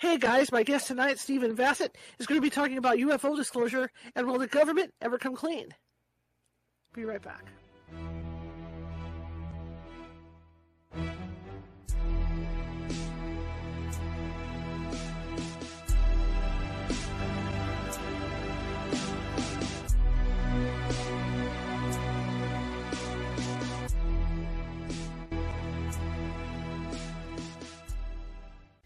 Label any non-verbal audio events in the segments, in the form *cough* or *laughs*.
Hey guys, my guest tonight, Stephen Bassett, is going to be talking about UFO disclosure and will the government ever come clean? Be right back.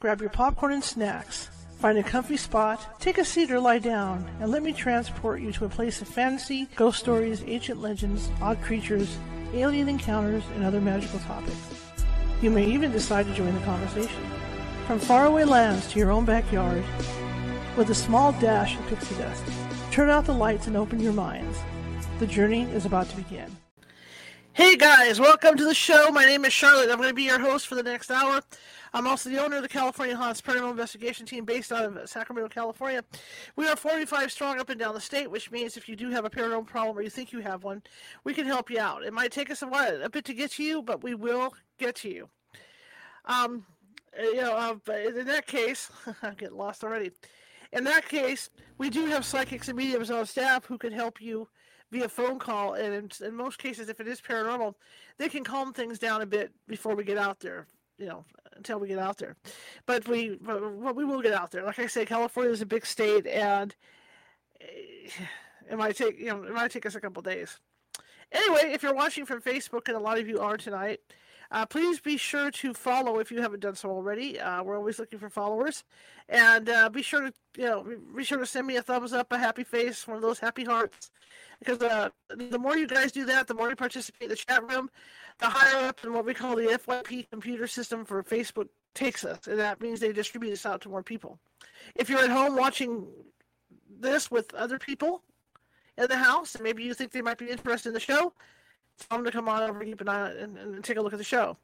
Grab your popcorn and snacks. Find a comfy spot, take a seat or lie down, and let me transport you to a place of fantasy, ghost stories, ancient legends, odd creatures, alien encounters, and other magical topics. You may even decide to join the conversation. From faraway lands to your own backyard, with a small dash of pixie dust, turn out the lights and open your minds. The journey is about to begin. Hey guys, welcome to the show. My name is Charlotte. I'm going to be your host for the next hour. I'm also the owner of the California Haunts Paranormal Investigation Team based out of Sacramento, California. We are 45 strong up and down the state, which means if you do have a paranormal problem or you think you have one, we can help you out. It might take us a while, a bit to get to you, but we will get to you. Um, you know, uh, in that case, *laughs* I'm getting lost already. In that case, we do have psychics and mediums on staff who can help you via phone call. And in, in most cases, if it is paranormal, they can calm things down a bit before we get out there you know until we get out there. But we but we will get out there. Like I say, California is a big state, and eh, it might take you know it might take us a couple days. Anyway, if you're watching from Facebook, and a lot of you are tonight, uh, please be sure to follow if you haven't done so already. Uh, we're always looking for followers, and uh, be sure to you know be sure to send me a thumbs up, a happy face, one of those happy hearts, because uh, the more you guys do that, the more you participate in the chat room, the higher up in what we call the FYP computer system for Facebook takes us, and that means they distribute us out to more people. If you're at home watching this with other people in the house, and maybe you think they might be interested in the show, tell them to come on over and keep an eye on and, and take a look at the show.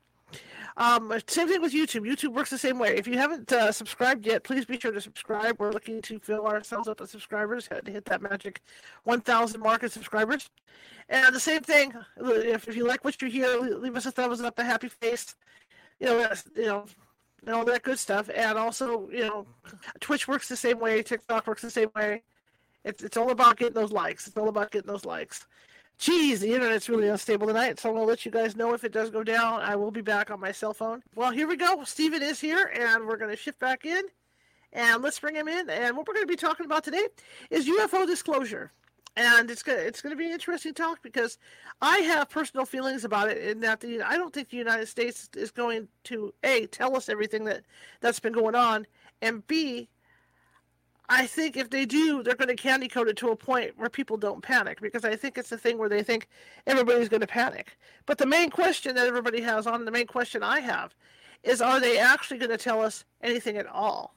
Um, same thing with YouTube. YouTube works the same way. If you haven't uh, subscribed yet, please be sure to subscribe. We're looking to fill ourselves up with subscribers, to hit that magic 1,000 mark of subscribers. And the same thing, if, if you like what you hear, leave us a thumbs up, a happy face, you know, you know, and all that good stuff. And also, you know, Twitch works the same way, TikTok works the same way. It's, it's all about getting those likes. It's all about getting those likes. Geez, the internet's really unstable tonight, so I'm going to let you guys know if it does go down. I will be back on my cell phone. Well, here we go. Stephen is here, and we're going to shift back in. And let's bring him in. And what we're going to be talking about today is UFO disclosure. And it's going to, it's going to be an interesting talk because I have personal feelings about it in that the I don't think the United States is going to a tell us everything that that's been going on, and b I think if they do, they're going to candy coat it to a point where people don't panic because I think it's the thing where they think everybody's going to panic. But the main question that everybody has on, the main question I have, is are they actually going to tell us anything at all?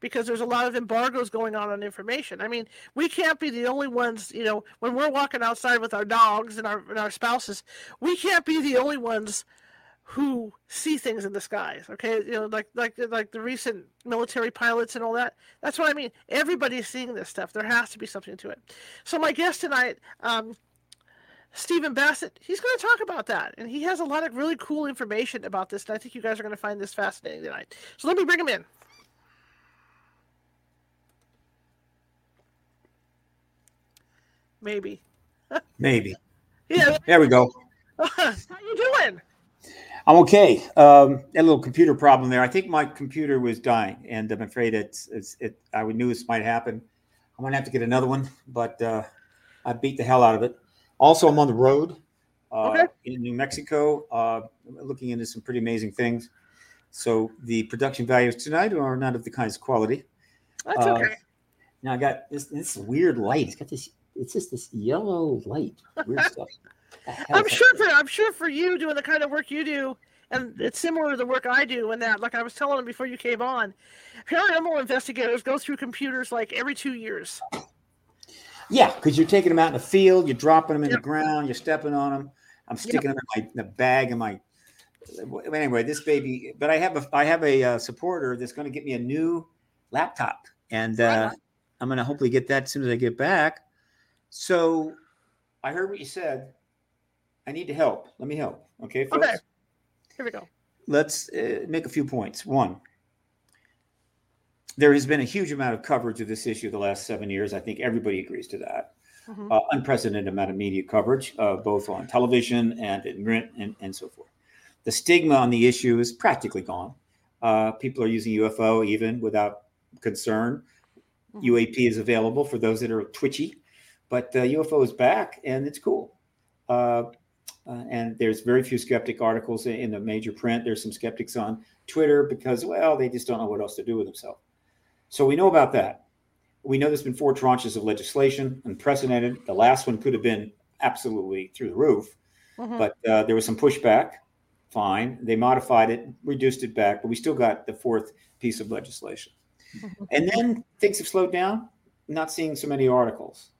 Because there's a lot of embargoes going on on information. I mean, we can't be the only ones, you know, when we're walking outside with our dogs and our, and our spouses, we can't be the only ones who see things in the skies. Okay, you know, like like like the recent military pilots and all that. That's what I mean. Everybody's seeing this stuff. There has to be something to it. So my guest tonight, um, Stephen Bassett, he's going to talk about that, and he has a lot of really cool information about this. And I think you guys are going to find this fascinating tonight. So let me bring him in. Maybe. *laughs* Maybe. Yeah. There we go. *laughs* How you doing? I'm okay. Um, a little computer problem there. I think my computer was dying, and I'm afraid it's, it's it. I knew this might happen. I'm gonna have to get another one, but uh, I beat the hell out of it. Also, I'm on the road uh, Okay. in New Mexico, uh, looking into some pretty amazing things. So the production values tonight are not of the kindest quality. That's Uh, okay. Now I got this this weird light. It's got this. It's just this yellow light. Weird *laughs* stuff. I'm sure for I'm sure for you doing the kind of work you do, and it's similar to the work I do. In that, like I was telling him before you came on, paranormal investigators go through computers like every two years. Yeah, because you're taking them out in the field, you're dropping them in Yep. the ground, you're stepping on them. I'm sticking them in my in the bag in my. Anyway, this baby, but I have a I have a uh, supporter that's going to get me a new laptop, and uh, I'm going to hopefully get that as soon as I get back. So, I heard what you said. I need to help. Let me help. Okay, folks. Okay. Here we go. Let's uh, make a few points. One, there has been a huge amount of coverage of this issue the last seven years. I think everybody agrees to that. Mm-hmm. Uh, unprecedented amount of media coverage, uh, both on television and in print and, and so forth. The stigma on the issue is practically gone. Uh, people are using UFO even without concern. Mm-hmm. UAP is available for those that are twitchy, but UFO uh, is back and it's cool. Uh, and there's very few skeptic articles in the major print. There's some skeptics on Twitter because, well, they just don't know what else to do with themselves. So we know about that. We know there's been four tranches of legislation, unprecedented. The last one could have been absolutely through the roof, mm-hmm. but uh, there was some pushback. Fine. They modified it, reduced it back, but we still got the fourth piece of legislation. Mm-hmm. And then things have slowed down. not seeing so many articles.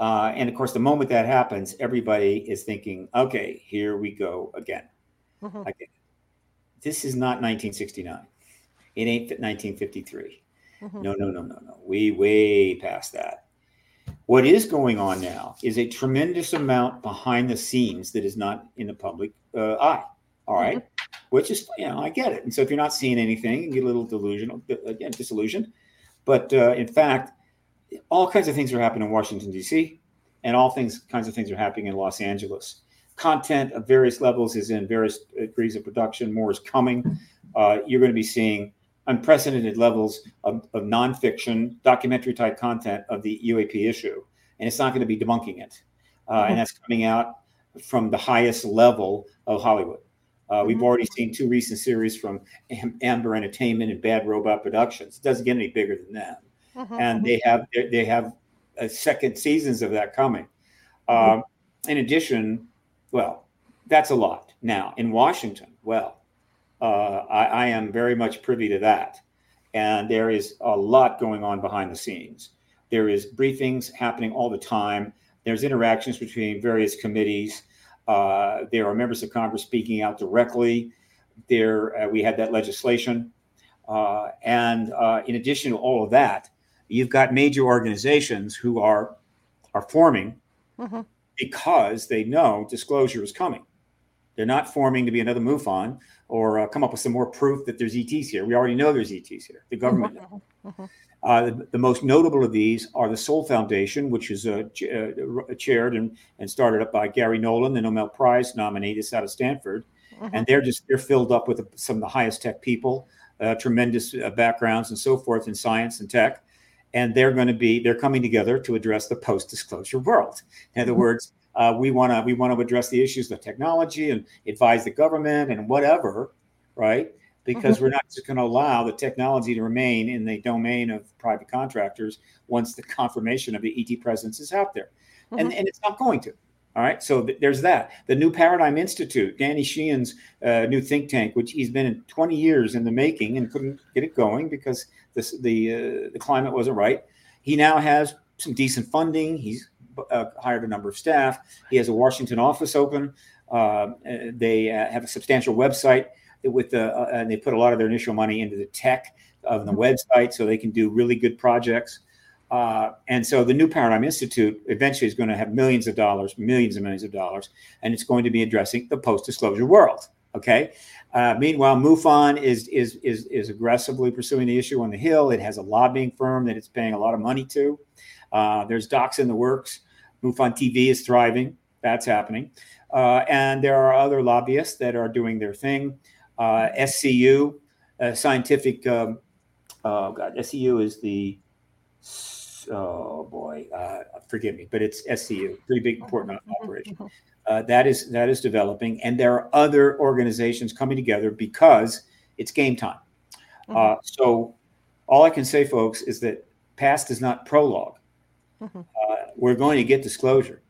Uh, and of course, the moment that happens, everybody is thinking, okay, here we go again. Mm-hmm. again. This is not 1969. It ain't 1953. Mm-hmm. No, no, no, no, no. We way past that. What is going on now is a tremendous amount behind the scenes that is not in the public uh, eye. All right? mm-hmm. Which is, you know, I get it. And so if you're not seeing anything, you get a little delusional, again, disillusioned. But uh, in fact, all kinds of things are happening in Washington, D.C., and all things kinds of things are happening in Los Angeles. Content of various levels is in various degrees of production. More is coming. Uh, you're going to be seeing unprecedented levels of, of nonfiction, documentary type content of the UAP issue, and it's not going to be debunking it. Uh, mm-hmm. And that's coming out from the highest level of Hollywood. Uh, we've mm-hmm. already seen two recent series from Amblin Entertainment and Bad Robot Productions. It doesn't get any bigger than that mm-hmm. and they have they have a second seasons of that coming. Mm-hmm. Um, in addition, well, that's a lot. Now in Washington, well, uh, I, I am very much privy to that, and there is a lot going on behind the scenes. There is briefings happening all the time. There's interactions between various committees. Uh, there are members of Congress speaking out directly. There, uh, we had that legislation, uh, and uh, in addition to all of that, you've got major organizations who are are forming mm-hmm. because they know disclosure is coming. They're not forming to be another MUFON or uh, come up with some more proof that there's ETs here. We already know there's ETs here. The government. Mm-hmm. mm-hmm. Uh, the, the, most notable of these are the Sol Foundation, which is uh, ch- uh, chaired and, and started up by Garry Nolan, the Nobel Prize nominee. This out of Stanford, mm-hmm. and they're just they're filled up with some of the highest tech people, uh, tremendous uh, backgrounds and so forth in science and tech and they're going to be they're coming together to address the post-disclosure world. In other mm-hmm. words, uh, we want to we want to address the issues of technology and advise the government and whatever, right? Because mm-hmm. we're not just going to allow the technology to remain in the domain of private contractors once the confirmation of the ET presence is out there, mm-hmm. and and it's not going to. All right, so th- there's that. The New Paradigm Institute, Danny Sheehan's uh, new think tank, which he's been in 20 years in the making and couldn't get it going because this, the uh, the climate wasn't right. He now has some decent funding. He's uh, hired a number of staff. He has a Washington office open. Uh, they uh, have a substantial website with the, uh, and they put a lot of their initial money into the tech of the mm-hmm. website so they can do really good projects. Uh, and so the New Paradigm Institute eventually is going to have millions of dollars, millions and millions of dollars, and it's going to be addressing the post-disclosure world. Okay. Uh, meanwhile, MUFON is, is is is aggressively pursuing the issue on the Hill. It has a lobbying firm that it's paying a lot of money to. Uh, there's docs in the works. MUFON TV is thriving. That's happening. Uh, and there are other lobbyists that are doing their thing. Uh, SCU, scientific, um, oh God, SCU is the oh boy, uh, forgive me, but it's SCU, pretty big important operation. Uh, that is that is developing, and there are other organizations coming together because it's game time. Mm-hmm. Uh, so, all I can say, folks, is that past is not prologue. Mm-hmm. Uh, we're going to get disclosure.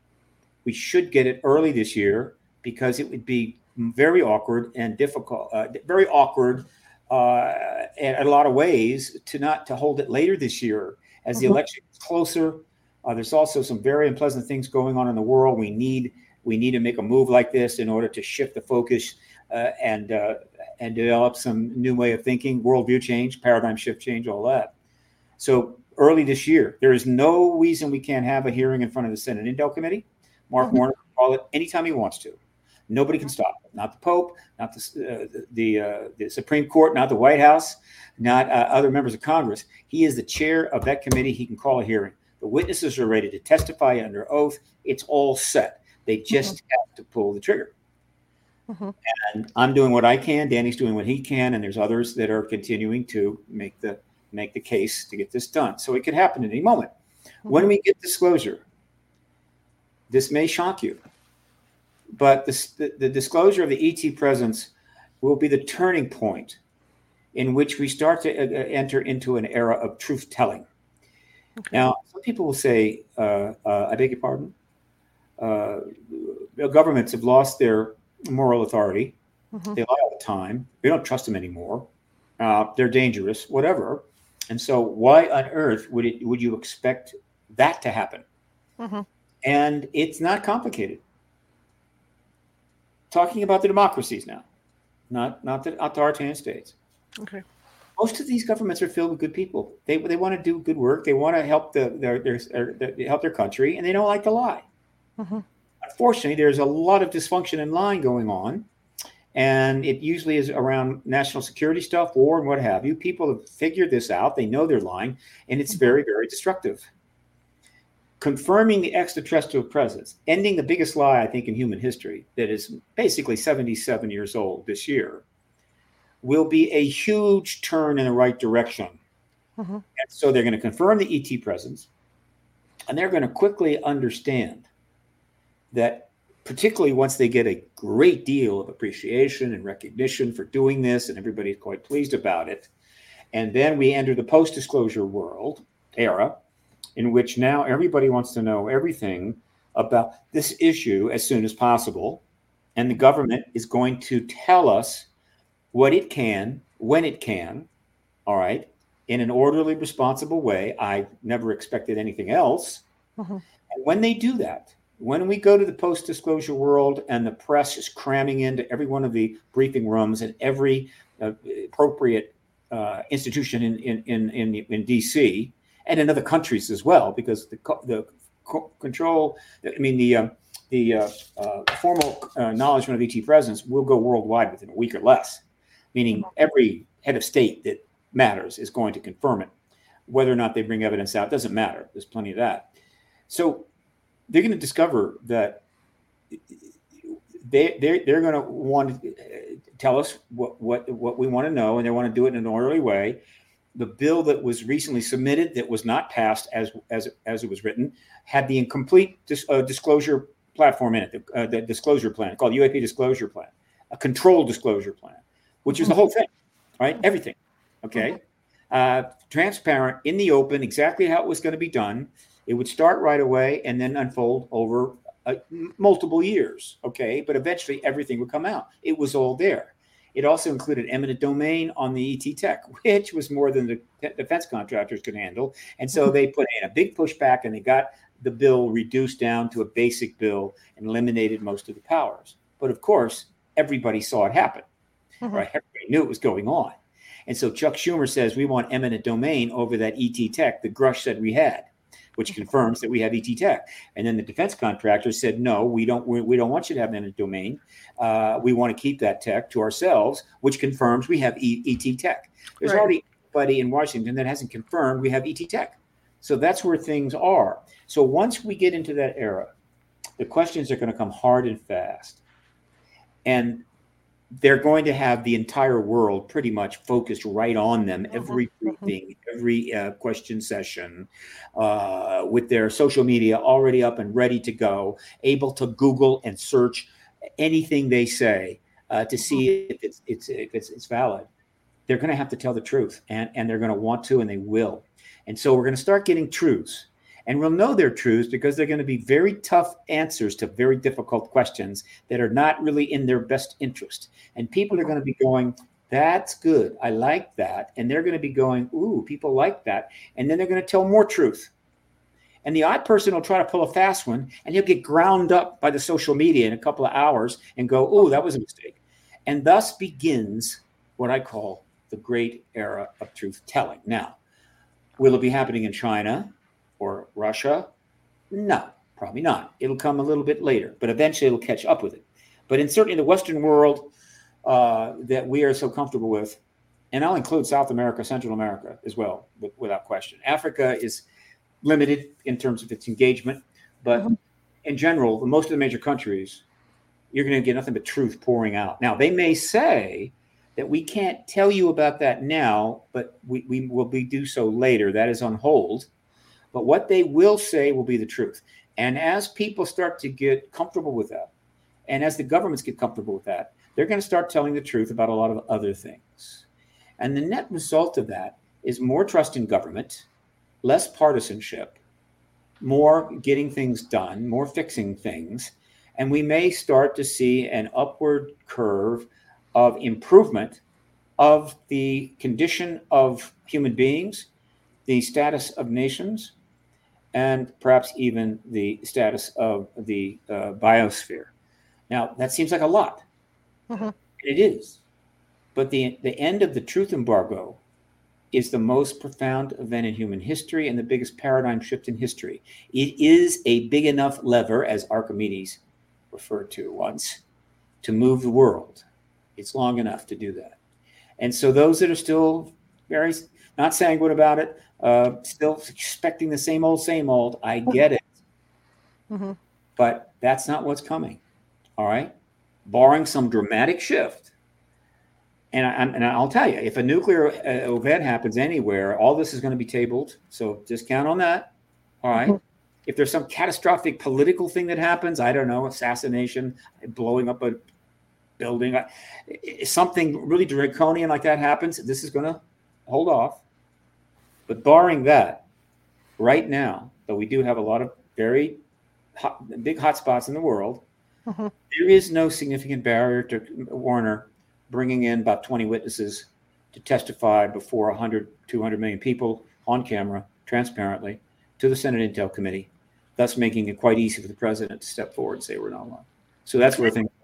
We should get it early this year because it would be very awkward and difficult, uh, very awkward uh, in a lot of ways to not to hold it later this year as the mm-hmm. election is closer. Uh, there's also some very unpleasant things going on in the world. We need we need to make a move like this in order to shift the focus uh, and uh, and develop some new way of thinking, worldview change, paradigm shift change, all that. So early this year, there is no reason we can't have a hearing in front of the Senate Intel Committee. Mark mm-hmm. Warner can call it anytime he wants to. Nobody can stop it. Not the Pope, not the uh, the, uh, the Supreme Court, not the White House, not uh, other members of Congress. He is the chair of that committee. He can call a hearing. The witnesses are ready to testify under oath. It's all set. They just mm-hmm. have to pull the trigger. Mm-hmm. And I'm doing what I can. Danny's doing what he can, and there's others that are continuing to make the make the case to get this done. So it could happen at any moment. Mm-hmm. When we get disclosure, this may shock you, but this, the, the disclosure of the ET presence will be the turning point in which we start to uh, uh, enter into an era of truth telling. Okay. Now, some people will say, uh, uh, I beg your pardon, uh, governments have lost their moral authority. Mm-hmm. They lie all the time. We don't trust them anymore. Uh, they're dangerous, whatever. And so, why on earth would it would you expect that to happen? Mm-hmm. And it's not complicated. Talking about the democracies now, not not the authoritarian states. Okay. Most of these governments are filled with good people. They they want to do good work. They want to help the their, their, their help their country, and they don't like to lie. Mm-hmm. Unfortunately, there's a lot of dysfunction in lying going on, and it usually is around national security stuff, war, and what have you. People have figured this out. They know they're lying, and it's very very destructive confirming the extraterrestrial presence, ending the biggest lie, I think, in human history, that is basically 77 years old this year, will be a huge turn in the right direction. Mm-hmm. And so they're going to confirm the ET presence, and they're going to quickly understand that, particularly once they get a great deal of appreciation and recognition for doing this, and everybody's quite pleased about it. And then we enter the post disclosure world era in which now everybody wants to know everything about this issue as soon as possible. And the government is going to tell us what it can, when it can, all right, in an orderly, responsible way. I never expected anything else. Mm-hmm. And when they do that, when we go to the post disclosure world and the press is cramming into every one of the briefing rooms and every uh, appropriate uh, institution in, in, in, in, in DC, and in other countries as well, because the the control, I mean the um, the uh, uh, formal uh, acknowledgement of ET presence will go worldwide within a week or less, meaning every head of state that matters is going to confirm it. Whether or not they bring evidence out doesn't matter. There's plenty of that. So they're going to discover that they they're, they're going to want to tell us what what what we want to know, and they want to do it in an orderly way the bill that was recently submitted that was not passed as as as it was written had the incomplete dis, uh, disclosure platform in it, the, uh, the, disclosure plan called UAP disclosure plan, a controlled disclosure plan, which is the whole thing, right? Everything, okay, uh, transparent in the open, exactly how it was going to be done. It would start right away and then unfold over uh, multiple years, okay, but eventually everything would come out. It was all there. It also included eminent domain on the ET tech, which was more than the defense contractors could handle. And so they put in a big pushback and they got the bill reduced down to a basic bill and eliminated most of the powers. But of course, everybody saw it happen, mm-hmm. right? Everybody knew it was going on. And so Chuck Schumer says we want eminent domain over that ET tech the Grusch said we had which confirms that we have ET Tech. And then the defense contractor said, no, we don't, we, we don't want you to have eminent domain. Uh, we want to keep that tech to ourselves, which confirms we have e- ET Tech. There's right. already anybody in Washington that hasn't confirmed we have ET Tech. So that's where things are. So once we get into that era, the questions are going to come hard and fast. And they're going to have the entire world pretty much focused right on them mm-hmm. every briefing every uh, question session uh, with their social media already up and ready to go able to google and search anything they say uh, to see mm-hmm. if it's, it's if it's, it's valid they're going to have to tell the truth and and they're going to want to and they will and so we're going to start getting truths and we'll know they're truths because they're going to be very tough answers to very difficult questions that are not really in their best interest. And people are going to be going, that's good. I like that. And they're going to be going, ooh, people like that. And then they're going to tell more truth. And the odd person will try to pull a fast one and he'll get ground up by the social media in a couple of hours and go, ooh, that was a mistake. And thus begins what I call the great era of truth telling. Now, will it be happening in China? Or Russia? No, probably not. It'll come a little bit later, but eventually it'll catch up with it. But in certainly the Western world uh, that we are so comfortable with, and I'll include South America, Central America as well, without question. Africa is limited in terms of its engagement, but mm-hmm. in general, most of the major countries, you're going to get nothing but truth pouring out. Now, they may say that we can't tell you about that now, but we, we will be do so later. That is on hold. But what they will say will be the truth. And as people start to get comfortable with that, and as the governments get comfortable with that, they're going to start telling the truth about a lot of other things. And the net result of that is more trust in government, less partisanship, more getting things done, more fixing things. And we may start to see an upward curve of improvement of the condition of human beings, the status of nations, and perhaps even the status of the uh, biosphere. Now, that seems like a lot. Mm-hmm. It is. But the, the end of the truth embargo is the most profound event in human history and the biggest paradigm shift in history. It is a big enough lever, as Archimedes referred to once, to move the world. It's long enough to do that. And so those that are still very not sanguine about it, uh, still expecting the same old, same old, I get it. Mm-hmm. But that's not what's coming. All right. Barring some dramatic shift. And, I, and I'll tell you, if a nuclear uh, event happens anywhere, all this is going to be tabled. So just count on that. All right? mm-hmm. If there's some catastrophic political thing that happens, I don't know, assassination, blowing up a building, something really draconian like that happens, this is going to hold off. But barring that, right now, though we do have a lot of very hot, big hotspots in the world, mm-hmm. there is no significant barrier to Warner bringing in about 20 witnesses to testify before 100, 200 million people on camera, transparently, to the Senate Intel Committee, thus making it quite easy for the president to step forward and say we're not lying. So that's where things are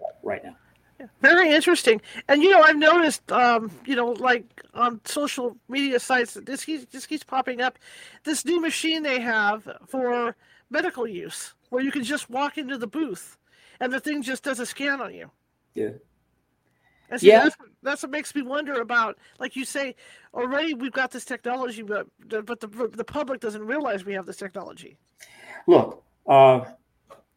right now. Very interesting. And you know, I've noticed, um, you know, like on social media sites, this keeps this keeps popping up. This new machine they have for medical use, where you can just walk into the booth, and the thing just does a scan on you. Yeah. And so yeah. That's, that's what makes me wonder about, like you say, already we've got this technology, but but the the public doesn't realize we have this technology. Look, uh,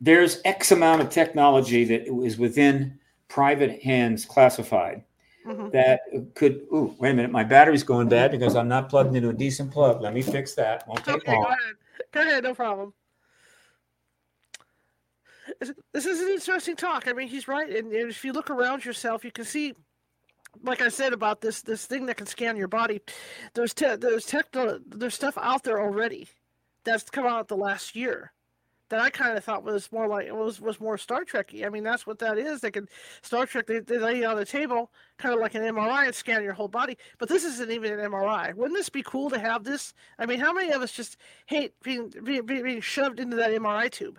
there's X amount of technology that is within private hands classified mm-hmm. that could. Ooh, wait a minute, my battery's going bad because I'm not plugged into a decent plug. Let me fix that. Won't take okay, long. Go ahead. Go ahead, no problem. This is an interesting talk. I mean, he's right, and if you look around yourself, you can see like I said about this this thing that can scan your body, there's te- there's tech there's stuff out there already that's come out the last year that I kind of thought was more like was was more Star Trekky. I mean, that's what that is. They can Star Trek. They, they lay you on the table, kind of like an MRI, and scan your whole body. But this isn't even an MRI. Wouldn't this be cool to have this? I mean, how many of us just hate being being, being shoved into that MRI tube?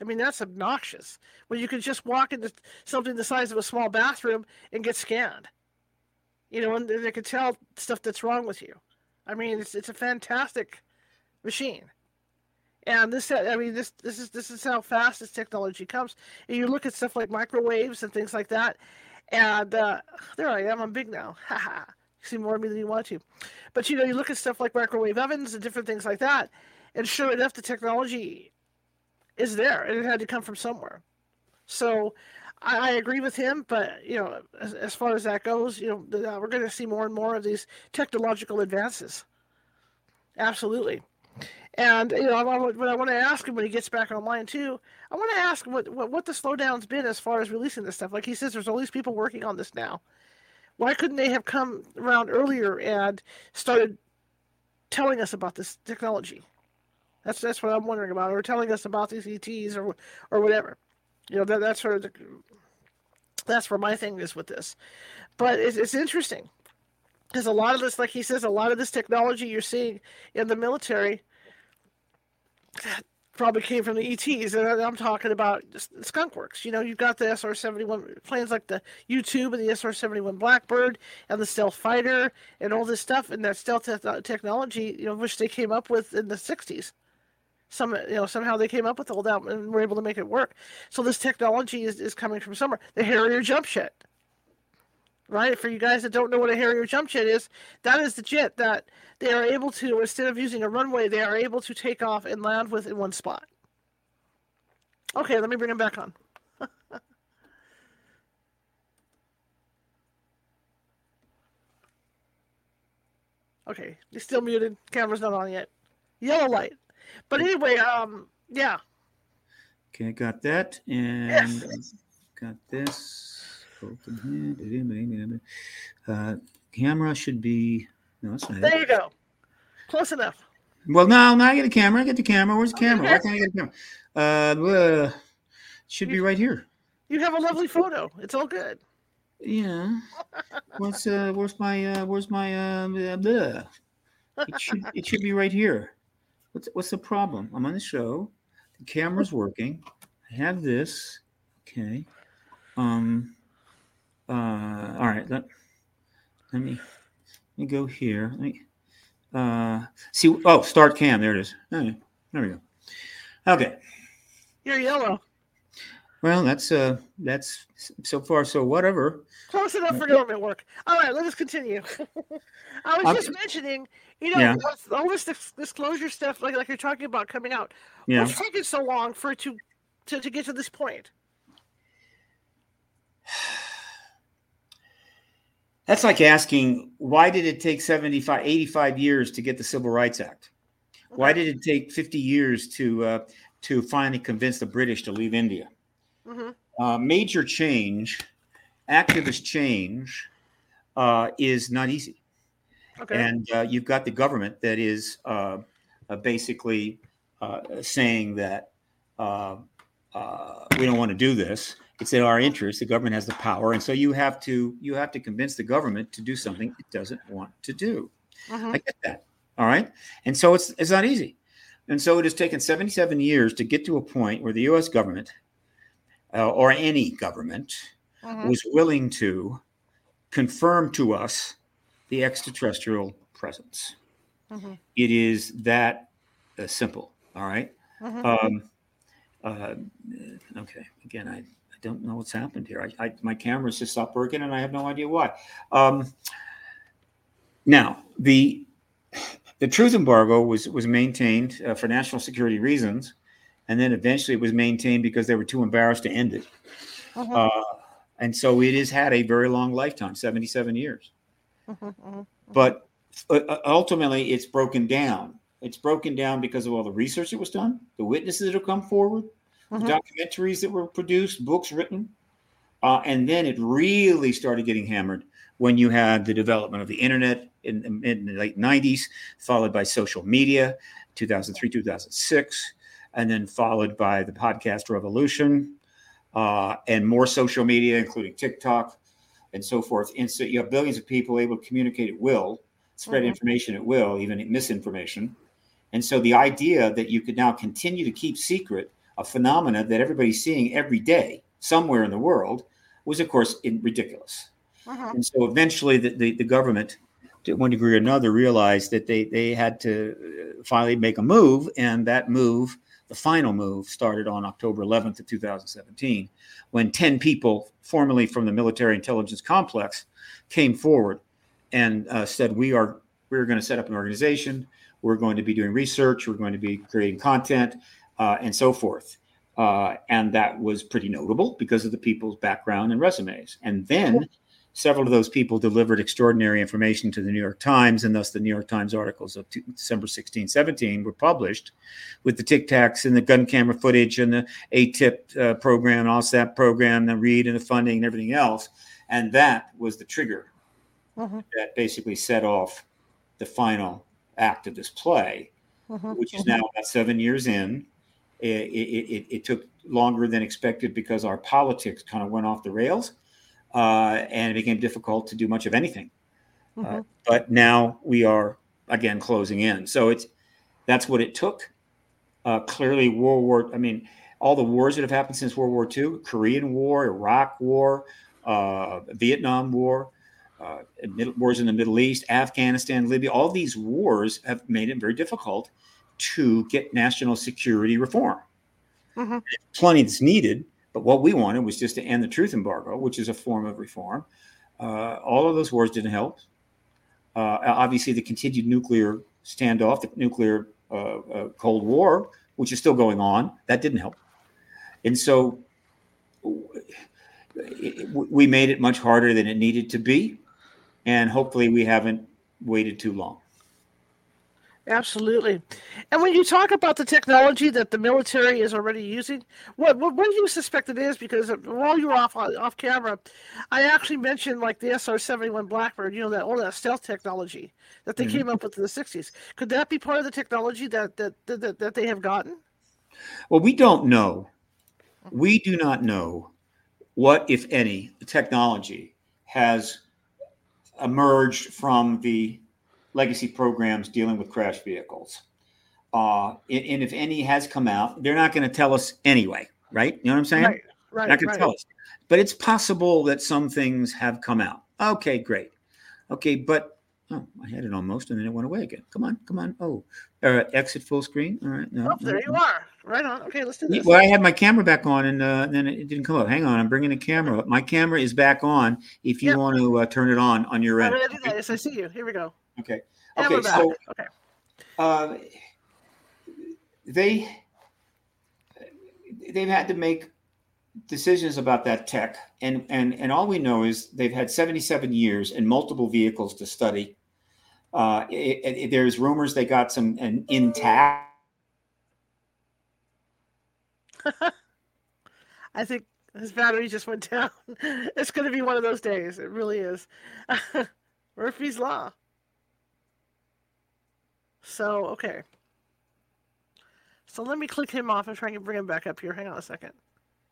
I mean, that's obnoxious. When you can just walk into something the size of a small bathroom and get scanned, you know, and they can tell stuff that's wrong with you. I mean, it's it's a fantastic machine. And this, I mean, this this is this is how fast this technology comes. And you look at stuff like microwaves and things like that, and uh, there I am. I'm big now. *laughs* ha. see more of me than you want to. But you know, you look at stuff like microwave ovens and different things like that, and sure enough, the technology is there, and it had to come from somewhere. So, I, agree with him. But you know, as, as far as that goes, you know, we're going to see more and more of these technological advances. Absolutely. And you know, I, what I want to ask him when he gets back online too, I want to ask what, what what the slowdown's been as far as releasing this stuff. Like he says, there's all these people working on this now. Why couldn't they have come around earlier and started telling us about this technology? That's that's what I'm wondering about, or telling us about these ETs or or whatever. You know, that that's sort of the, that's where my thing is with this. But it's, it's interesting because a lot of this, like he says, a lot of this technology you're seeing in the military that probably came from the ETs, and I'm talking about skunkworks. You know, you've got the SR-71 planes like the U-2 and the SR-71 Blackbird and the Stealth Fighter and all this stuff, and that stealth te- uh, technology, you know, which they came up with in the 60s. Some, you know, somehow they came up with all that and were able to make it work. So this technology is, is coming from somewhere. The Harrier jump jet. Right? For you guys that don't know what a Harrier jump jet is, that is the jet that they are able to, instead of using a runway, they are able to take off and land with in one spot. Okay, let me bring him back on. *laughs* okay, he's still muted. Camera's not on yet. Yellow light. But anyway, um, yeah. Okay, got that, and yes. got this. Uh, camera should be. No, that's not There it. you go. Close enough. Well, no, now I get a camera. I get the camera. Where's the camera? Why can't I get the camera? Uh, should be right here. You have a lovely photo. It's all good. Yeah. What's uh? Where's my uh? Where's my uh? It should it should be right here. What's what's the problem? I'm on the show. The camera's working. I have this. Okay. Um. Uh. All right. Let Let me. Let me go here. Let me. Uh. See. Oh, start cam. There it is. There we go. Okay. You're yellow. Well, that's uh, that's so far so whatever. Close enough for government work. All right, let us continue. *laughs* I was I'm, just mentioning, you know, yeah. all this disclosure stuff, like like you're talking about coming out. Yeah. What's taking so long for it to, to to get to this point? That's like asking why did it take 75, 85 years to get the Civil Rights Act? Why did it take 50 years to uh, to finally convince the British to leave India? Mm-hmm. Uh, major change, activist change, uh, is not easy. Okay. And uh, you've got the government that is uh, uh, basically uh, saying that we don't want to do this. It's in our interest. The government has the power, and so you have to you have to convince the government to do something it doesn't want to do. Mm-hmm. I get that. All right, and so it's it's not easy. And so it has taken 77 years to get to a point where the U.S. government uh, or any government mm-hmm. was willing to confirm to us the extraterrestrial presence. Mm-hmm. It is that uh, simple. All right? um, uh, okay. Again, I don't know what's happened here. I, I my camera's just stopped working, and I have no idea why. Um, now the the truth embargo was was maintained uh, for national security reasons and then eventually it was maintained because they were too embarrassed to end it. Uh-huh. Uh, and so it has had a very long lifetime 77 years. Uh-huh, uh-huh. But uh, uh, ultimately, it's broken down. It's broken down because of all the research that was done, the witnesses that have come forward, the documentaries that were produced, books written. Uh, and then it really started getting hammered when you had the development of the internet in, in the late 90s, followed by social media, 2003, 2006 and then followed by the podcast revolution uh, and more social media, including TikTok and so forth. And so you have billions of people able to communicate at will, spread mm-hmm. information at will, even misinformation. And so the idea that you could now continue to keep secret a phenomena that everybody's seeing every day somewhere in the world was, of course, ridiculous. Uh-huh. And so eventually the, the, the, government, to one degree or another, realized that they, they had to uh, finally make a move. And that move the final move started on October 11th of 2017, when 10 people, formerly from the military intelligence complex, came forward and uh, said, "We are we're going to set up an organization. We're going to be doing research. We're going to be creating content, uh, and so forth." Uh, and that was pretty notable because of the people's background and resumes. And then Several of those people delivered extraordinary information to the New York Times, and thus the New York Times articles of December 16, 17 were published with the Tic Tacs and the gun camera footage and the ATIP uh, program, OSAP program, the read and the funding and everything else. And that was the trigger mm-hmm. that basically set off the final act of this play, mm-hmm. which is now about seven years in. It, it, it, it took longer than expected because our politics kind of went off the rails uh, and it became difficult to do much of anything. Uh, mm-hmm. Uh, but now we are again closing in. So it's that's what it took. Uh, clearly, World War. I mean, all the wars that have happened since World War II: Korean War, Iraq War, uh, Vietnam War. Uh, wars in the Middle East, Afghanistan, Libya, all these wars have made it very difficult to get national security reform. Mm-hmm. Plenty that's needed, but what we wanted was just to end the truth embargo, which is a form of reform. Uh, all of those wars didn't help. Uh, obviously, the continued nuclear standoff, the nuclear uh, uh, Cold War, which is still going on, that didn't help. And so we made it much harder than it needed to be. And hopefully, we haven't waited too long. Absolutely. And when you talk about the technology that the military is already using, what what, what do you suspect it is? Because while you were off off camera, I actually mentioned like the SR seventy one Blackbird, you know that all that stealth technology that they mm-hmm. came up with in the sixties. Could that be part of the technology that that, that that they have gotten? Well, we don't know. We do not know what, if any, technology has emerged from the legacy programs dealing with crash vehicles. Uh, and, and, if any has come out, they're not going to tell us anyway, right? You know what I'm saying? Right, right. Not going right. to tell us. But it's possible that some things have come out. Okay, great. Okay, but oh, I had it almost, and then it went away again. Come on, come on. Oh, uh, exit full screen. All right, no. Oh, there no, you no. are. Right on. Okay, let's do this. Well, I had my camera back on, and uh, then it didn't come up. Hang on, I'm bringing the camera up. My camera is back on. If you yep. want to uh, turn it on on your end. Yes, I see you. Here we go. Okay. Okay, so okay. Uh, they they've had to make decisions about that tech, and and and all we know is they've had 77 years and multiple vehicles to study. Uh, it, it, there's rumors they got some an intact. *laughs* I think his battery just went down. *laughs* It's going to be one of those days. It really is. *laughs* Murphy's Law. So, okay. So let me click him off and try and bring him back up here. Hang on a second.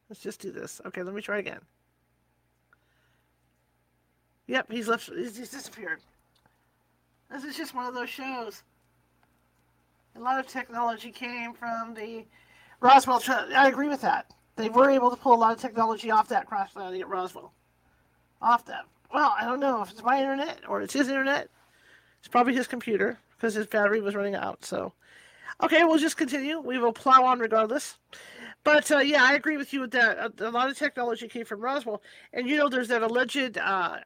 Let's just do this. Okay, let me try again. Yep, he's left. He's, he's disappeared. This is just one of those shows. A lot of technology came from the Roswell. I agree with that. They were able to pull a lot of technology off that crash landing at Roswell. Off that. Well, I don't know if it's my internet or it's his internet. It's probably his computer because his battery was running out. So, okay, we'll just continue. We will plow on regardless. But uh, yeah, I agree with you with that. A, a, lot of technology came from Roswell, and you know, there's that alleged. Uh,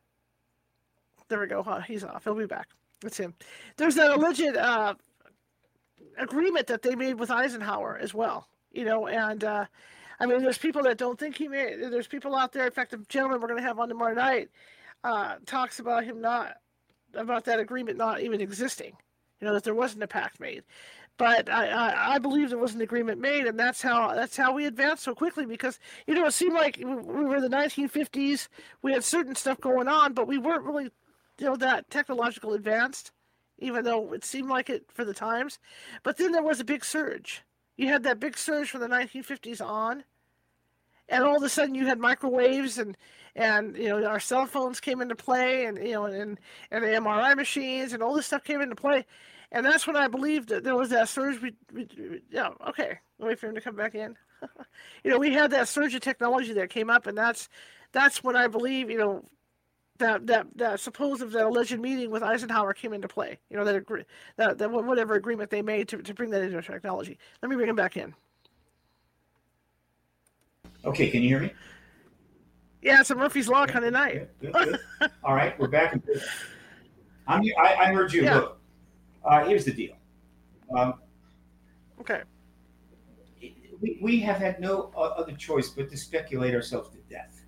there we go. Huh? He's off. He'll be back. That's him. There's that alleged uh, agreement that they made with Eisenhower as well. You know, and uh, I mean, there's people that don't think he made. There's people out there. In fact, the gentleman we're going to have on tomorrow night uh, talks about him not about that agreement not even existing you know that there wasn't a pact made but I, I, I, believe there was an agreement made, and that's how that's how we advanced so quickly. Because you know, it seemed like we were in the 1950s. We had certain stuff going on, but we weren't really, you know, that technological advanced, even though it seemed like it for the times. But then there was a big surge. You had that big surge from the 1950s on, and all of a sudden you had microwaves and and you know our cell phones came into play, and you know and and the MRI machines and all this stuff came into play and that's when I believed that there was that surge. We, we, yeah, oh, okay. Wait for him to come back in. *laughs* you know, we had that surge of technology that came up, and that's that's when I believe, you know, that that that supposed that alleged meeting with Eisenhower came into play. You know, that agree, that that whatever agreement they made to to bring that into technology. Let me bring him back in. Okay, can you hear me? Yeah, it's a Murphy's Law kind of night. Good, good, good. All right, we're back. I'm, I, I heard you. Yeah. Look, uh, here's the deal. Um, okay. We, we have had no other choice but to speculate ourselves to death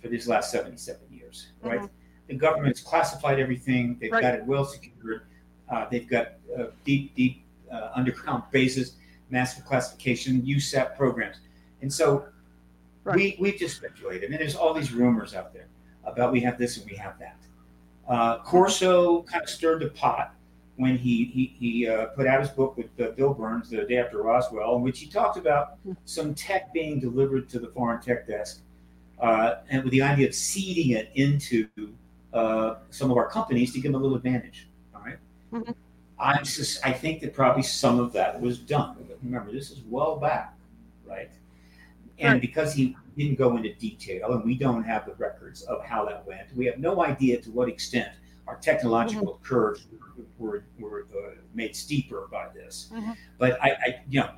for these last 77 years, right? Mm-hmm. The government's classified everything, they've right. got it well secured, uh, they've got uh, deep, deep uh, underground bases, massive classification, USAP programs. And so right. we, we've just speculated, and there's all these rumors out there about we have this and we have that. Uh, Corso kind of stirred the pot when he he, he uh, put out his book with uh, Bill Birnes the day after Roswell, in which he talked about some tech being delivered to the foreign tech desk, uh, and with the idea of seeding it into uh, some of our companies to give them a little advantage. All right? mm-hmm. I'm just I think that probably some of that was done. Remember, this is well back, right? And right. because he didn't go into detail, and we don't have the records of how that went, we have no idea to what extent our technological mm-hmm. curves were, were uh, made steeper by this. Mm-hmm. But I, I, you know,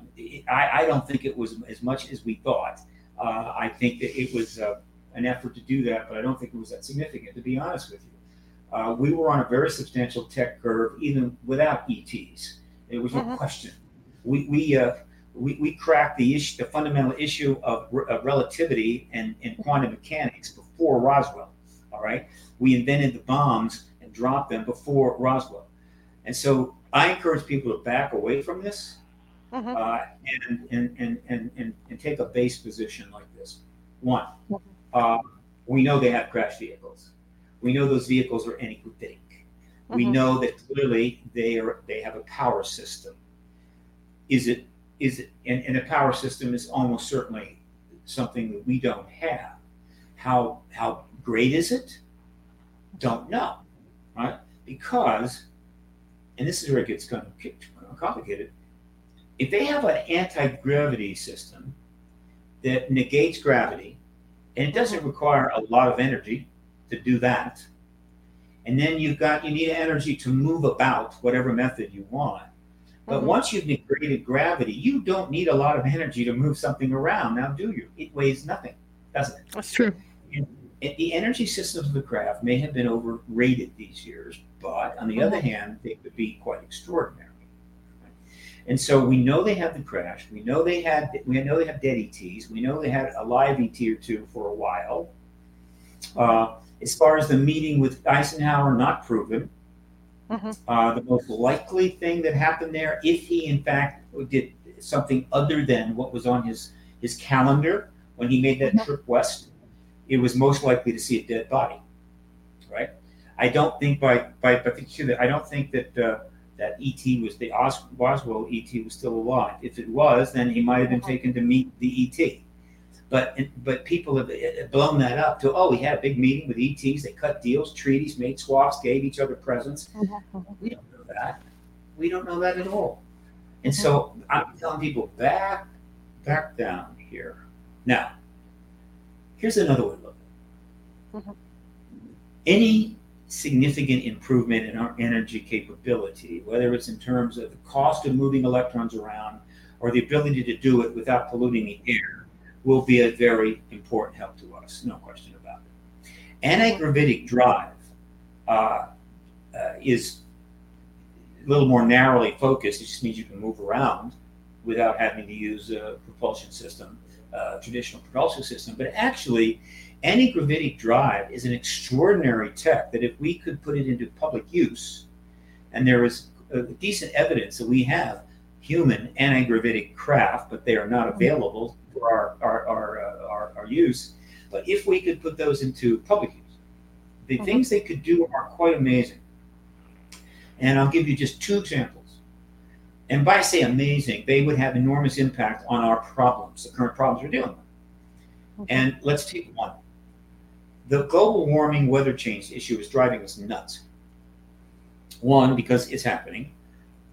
I, I, don't think it was as much as we thought. Uh, I think that it was uh, an effort to do that, but I don't think it was that significant, to be honest with you. Uh, we were on a very substantial tech curve, even without ETs. There was no mm-hmm. question. We we, uh, we we cracked the issue, the fundamental issue of, of relativity and, and quantum mechanics before Roswell. All right, we invented the bombs and dropped them before Roswell, and so I encourage people to back away from this and, and, and, and, and, and take a base position like this. One, mm-hmm. uh, we know they have crash vehicles. We know those vehicles are anything. Mm-hmm. We know that clearly they are they have a power system. Is it is it and, and a power system is almost certainly something that we don't have. How how great is it? Don't know, right? Because, and this is where it gets kind of complicated if they have an anti-gravity system that negates gravity and it doesn't require a lot of energy to do that and then you've got you need energy to move about whatever method you want but mm-hmm. once you've negated gravity you don't need a lot of energy to move something around. Now do you? It weighs nothing doesn't it? That's true. The energy systems of the craft may have been overrated these years but on the mm-hmm. other hand they could be quite extraordinary and so we know they had the crash. We know they had. We know they have dead ETs. We know they had a live ET or two for a while. Uh, as far as the meeting with Eisenhower, not proven. Mm-hmm. Uh, the most likely thing that happened there, if he in fact did something other than what was on his his calendar when he made that mm-hmm. trip west, it was most likely to see a dead body. Right. I don't think by by by I don't think that. Uh, that ET was the Os- Roswell ET was still alive. If it was, then he might have been taken to meet the ET. But but people have eh, eh, blown that up to oh, he had a big meeting with ETs. They cut deals, treaties, made swaps, gave each other presents. We don't know that. We don't know that at all. And so I'm telling people back back down here. Now, here's another way to look at. Any significant improvement in our energy capability, whether it's in terms of the cost of moving electrons around or the ability to do it without polluting the air, will be a very important help to us, no question about it. Anti-gravitic drive uh, uh, is a little more narrowly focused. It just means you can move around without having to use a propulsion system, uh, traditional propulsion system. But actually, anti-gravitic drive is an extraordinary tech that if we could put it into public use, and there is decent evidence that we have human anti-gravitic craft, but they are not available for our our, our, uh, our, our, use. But if we could put those into public use, the mm-hmm. things they could do are quite amazing. And I'll give you just two examples. And by say amazing, they would have enormous impact on our problems, the current problems we're dealing with. Okay. And let's take one the global warming weather change issue is driving us nuts. One, because it's happening.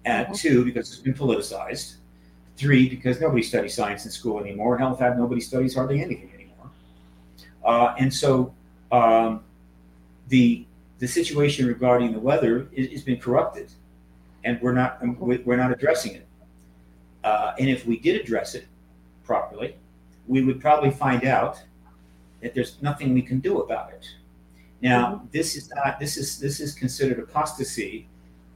Uh, mm-hmm. Two, because it's been politicized. Three, because nobody studies science in school anymore. Hell, in fact, nobody studies hardly anything anymore. Uh, and so um, the the situation regarding the weather has been corrupted, and we're not mm-hmm. we're not addressing it. Uh, and if we did address it properly, we would probably find out that there's nothing we can do about it. Now, mm-hmm. this is not this is this is considered apostasy,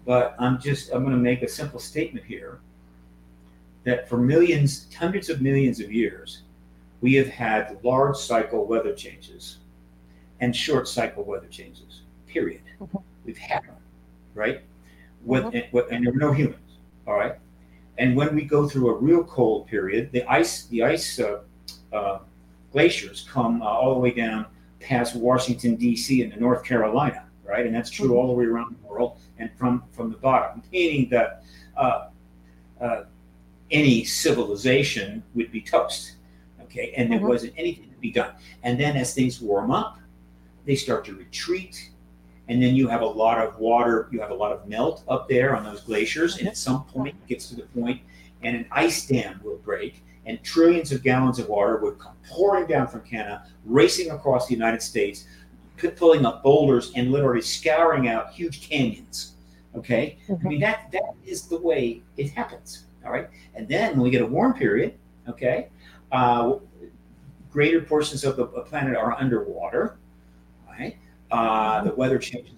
but I'm just I'm going to make a simple statement here that for millions, hundreds of millions of years, we have had large cycle weather changes and short cycle weather changes. Period. Mm-hmm. We've had them, right? With, mm-hmm. and, and there were no humans. All right. And when we go through a real cold period, the ice the ice uh, uh, glaciers come uh, all the way down past Washington D.C. into North Carolina, right? And that's true mm-hmm. all the way around the world and from from the bottom, meaning that uh, uh, any civilization would be toast, okay? And there mm-hmm. wasn't anything to be done. And then as things warm up, they start to retreat. And then you have a lot of water, you have a lot of melt up there on those glaciers. And at some point, it gets to the point, and an ice dam will break and trillions of gallons of water would come pouring down from Canada, racing across the United States, pulling up boulders and literally scouring out huge canyons. Okay, mm-hmm. I mean that that is the way it happens. All right, and then when we get a warm period, okay, uh, greater portions of the planet are underwater, right? Uh, the weather changes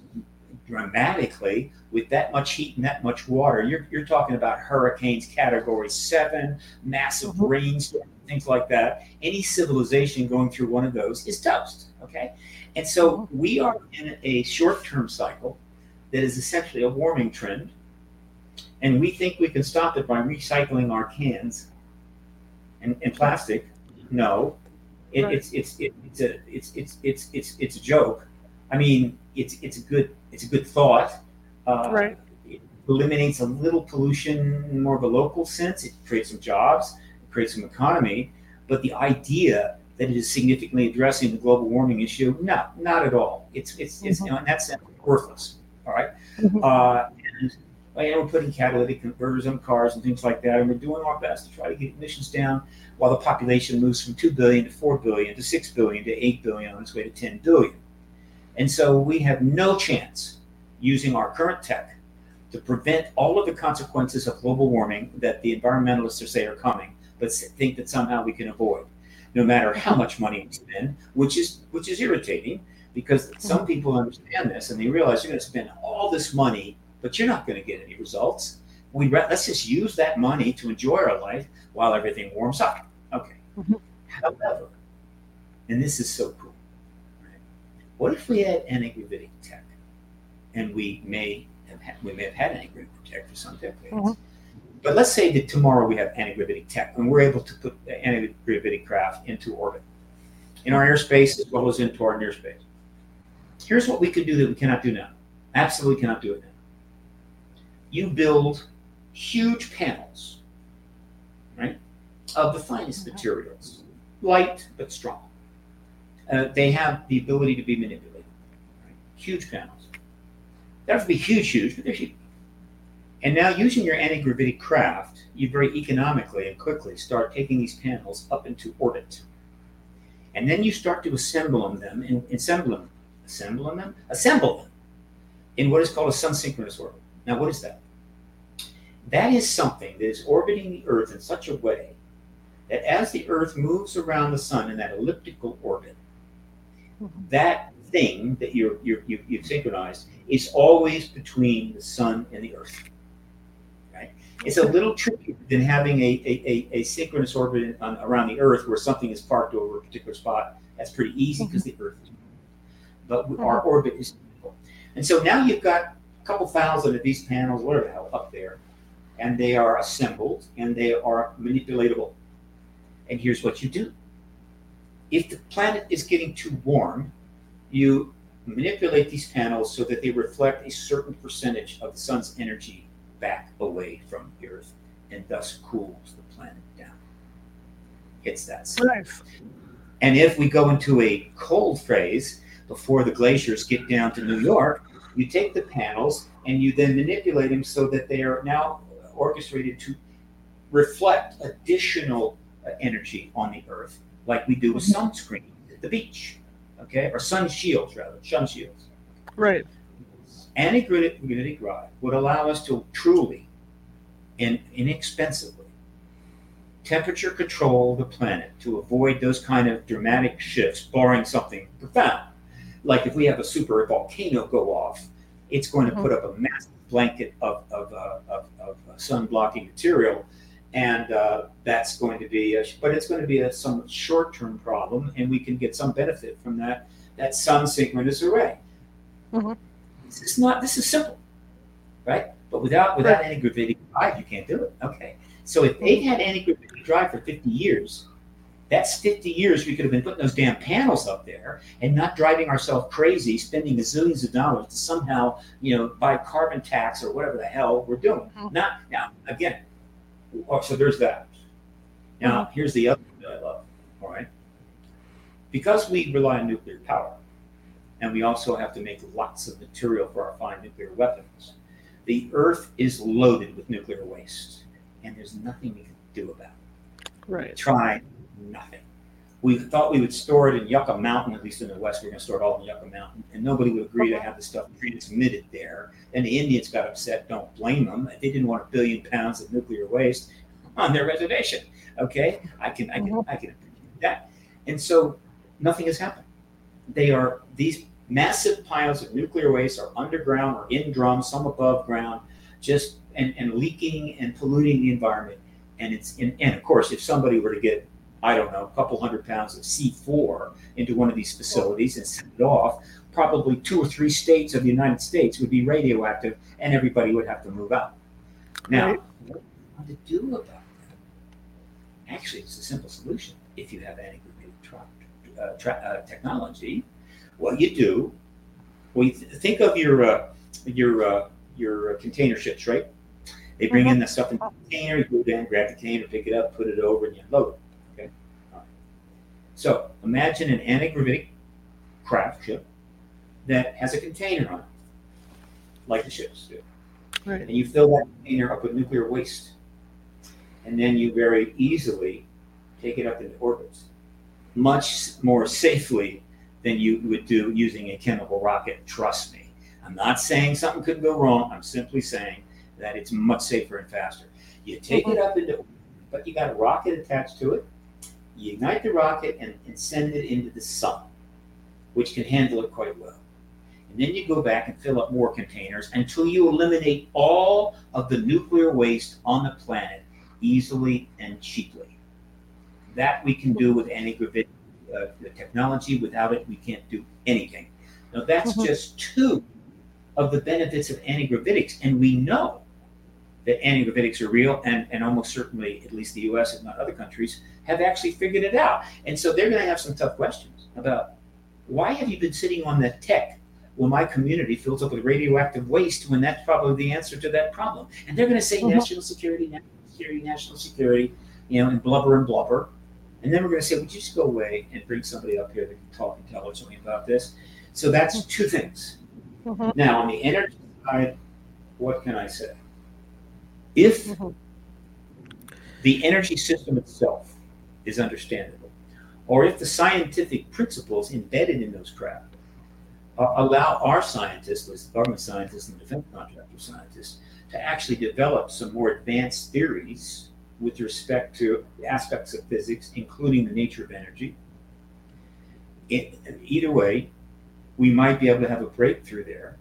dramatically with that much heat and that much water. You're, you're talking about hurricanes category seven, massive mm-hmm. rainstorms, things like that. Any civilization going through one of those is toast. Okay. And so mm-hmm. we are in a short term cycle that is essentially a warming trend. And we think we can stop it by recycling our cans and, and plastic. No, it, right. it's, it's, it, it's, a, it's, it's, it's, it's, it's a joke. I mean, it's, it's a good, it's a good thought. Uh, right. It eliminates a little pollution in more of a local sense. It creates some jobs, it creates some economy. But the idea that it is significantly addressing the global warming issue, no, not at all. It's it's it's mm-hmm. you know, in that sense worthless. All right? mm-hmm. uh, and you know, we're putting catalytic converters on cars and things like that, and we're doing our best to try to get emissions down while the population moves from two billion to four billion to six billion to eight billion on its way to ten billion. And so we have no chance using our current tech to prevent all of the consequences of global warming that the environmentalists are say are coming, but think that somehow we can avoid, no matter how much money we spend, which is which is irritating because some people understand this and they realize you're going to spend all this money, but you're not going to get any results. We let's just use that money to enjoy our life while everything warms up. Okay. Mm-hmm. However, and this is so cool what if we had antigravitic tech, and we may have had, we may have had antigravitic tech for some decades, mm-hmm. but let's say that tomorrow we have antigravitic tech, and we're able to put the antigravitic craft into orbit in our airspace as well as into our near space. Here's what we could do that we cannot do now. Absolutely cannot do it now. You build huge panels, right, of the finest mm-hmm. materials, light but strong uh, they have the ability to be manipulated. Right? Huge panels. They don't have to be huge, huge, but they're huge. And now using your anti-gravitic craft, you very economically and quickly start taking these panels up into orbit. And then you start to assemble them and assemble them, assemble them, assemble them in what is called a sun synchronous orbit. Now, what is that? That is something that is orbiting the Earth in such a way that as the Earth moves around the sun in that elliptical orbit, that thing that you're, you're, you, have synchronized is always between the sun and the earth. Right? It's a little trickier than having a, a, a, a synchronous orbit on, around the earth where something is parked over a particular spot. That's pretty easy because mm-hmm. the earth is but mm-hmm. our orbit is and so now you've got a couple thousand of these panels, whatever the hell, up there, and they are assembled and they are manipulatable. And here's what you do if the planet is getting too warm, you manipulate these panels so that they reflect a certain percentage of the sun's energy back away from the Earth and thus cools the planet down. It's that simple. Nice. And if we go into a cold phase before the glaciers get down to New York, you take the panels and you then manipulate them so that they are now orchestrated to reflect additional uh, energy on the Earth like we do with mm-hmm. sunscreen at the beach, okay, or sun shields rather, sun shields. Right. Anti-gravitic drive would allow us to truly and inexpensively temperature control the planet to avoid those kind of dramatic shifts, barring something profound. Like if we have a super volcano go off, it's going to mm-hmm. put up a massive blanket of, of, uh, of, of sun blocking material and uh, that's going to be, a, but it's going to be a somewhat short-term problem, and we can get some benefit from that that sun synchronous array. Mm-hmm. This is not. This is simple, right? But without without right. anti-gravitic drive, you can't do it. Okay. So if they had anti-gravitic drive for 50 years, that's 50 years we could have been putting those damn panels up there and not driving ourselves crazy, spending zillions of dollars to somehow, you know, buy carbon tax or whatever the hell we're doing. Mm-hmm. Not now, again, so there's that. Now, mm-hmm. here's the other thing that I love. All right. Because we rely on nuclear power, and we also have to make lots of material for our fine nuclear weapons, the Earth is loaded with nuclear waste, and there's nothing we can do about it. Right. Try nothing. We thought we would store it in Yucca Mountain, at least in the West, we are going to store it all in Yucca Mountain, and nobody would agree to have the stuff transmitted there. And the Indians got upset. Don't blame them. They didn't want a billion pounds of nuclear waste on their reservation. Okay, I can, I can, mm-hmm. I can appreciate that. And so nothing has happened. They are these massive piles of nuclear waste are underground or in drums, some above ground, just and, and leaking and polluting the environment. And it's in, and of course, if somebody were to get, I don't know, a couple hundred pounds of C4 into one of these facilities and send it off, probably two or three states of the United States would be radioactive and everybody would have to move out. Now, right. what to do about that? Actually, it's a simple solution if you have anti uh, tra- uh, technology. What you do, well, you th- think of your uh, your uh, your container ships, right? They bring mm-hmm. in the stuff in the container, you go down, grab the container, pick it up, put it over, and you load it. So imagine an anti-gravitic craft ship that has a container on it, like the ships do. Right. And you fill that container up with nuclear waste. And then you very easily take it up into orbit, much more safely than you would do using a chemical rocket. Trust me. I'm not saying something could go wrong. I'm simply saying that it's much safer and faster. You take mm-hmm. it up into, but you got a rocket attached to it. You ignite the rocket and, and send it into the sun, which can handle it quite well. And then you go back and fill up more containers until you eliminate all of the nuclear waste on the planet easily and cheaply. That we can do with anti-gravitic uh, technology. Without it, we can't do anything. Now, that's mm-hmm. just two of the benefits of antigravitics, and we know that antigravitics are real, and, and almost certainly, at least the US, if not other countries, have actually figured it out. And so they're going to have some tough questions about why have you been sitting on that tech well, my community fills up with radioactive waste when that's probably the answer to that problem. And they're going to say mm-hmm. national security, national security, national security, you know, and blubber and blubber. And then we're going to say, would you just go away and bring somebody up here that can talk intelligently about this? So that's two things. Mm-hmm. Now, on the energy side, what can I say? If mm-hmm. the energy system itself is understandable, or if the scientific principles embedded in those craft uh, allow our scientists, the government scientists and defense contractor scientists, to actually develop some more advanced theories with respect to aspects of physics, including the nature of energy. It, either way, we might be able to have a breakthrough there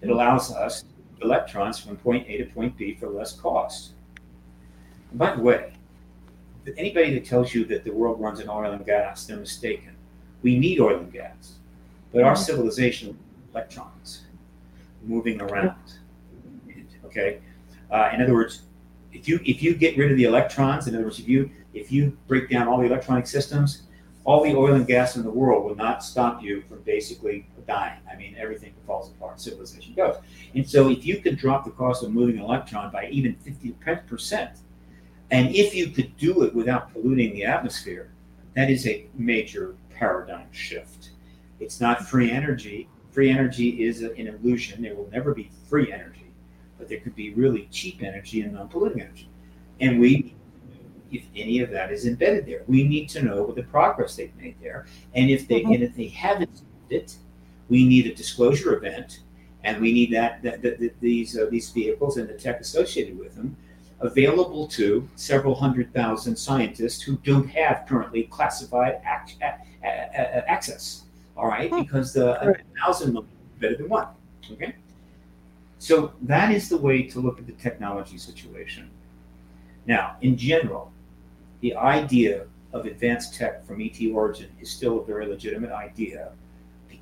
that mm-hmm. allows us electrons from point A to point B for less cost. And by the way, anybody that tells you that the world runs on oil and gas, they're mistaken. We need oil and gas, but our mm-hmm. civilization electrons moving around. Okay, uh, in other words, if you if you get rid of the electrons, in other words, if you if you break down all the electronic systems, all the oil and gas in the world will not stop you from basically dying. I mean, everything falls apart, civilization goes. And so, if you could drop the cost of moving an electron by even 50%, and if you could do it without polluting the atmosphere, that is a major paradigm shift. It's not free energy. Free energy is an illusion. There will never be free energy, but there could be really cheap energy and non polluting energy. And we if any of that is embedded there. We need to know what the progress they've made there, and if they mm-hmm. and if they haven't it, we need a disclosure event, and we need that, that, that, that these uh, these vehicles and the tech associated with them available to several hundred thousand scientists who don't have currently classified ac- a- a- access. All right, hmm. because the right. thousand is better than one. Okay, so that is the way to look at the technology situation. Now, in general, the idea of advanced tech from ET origin is still a very legitimate idea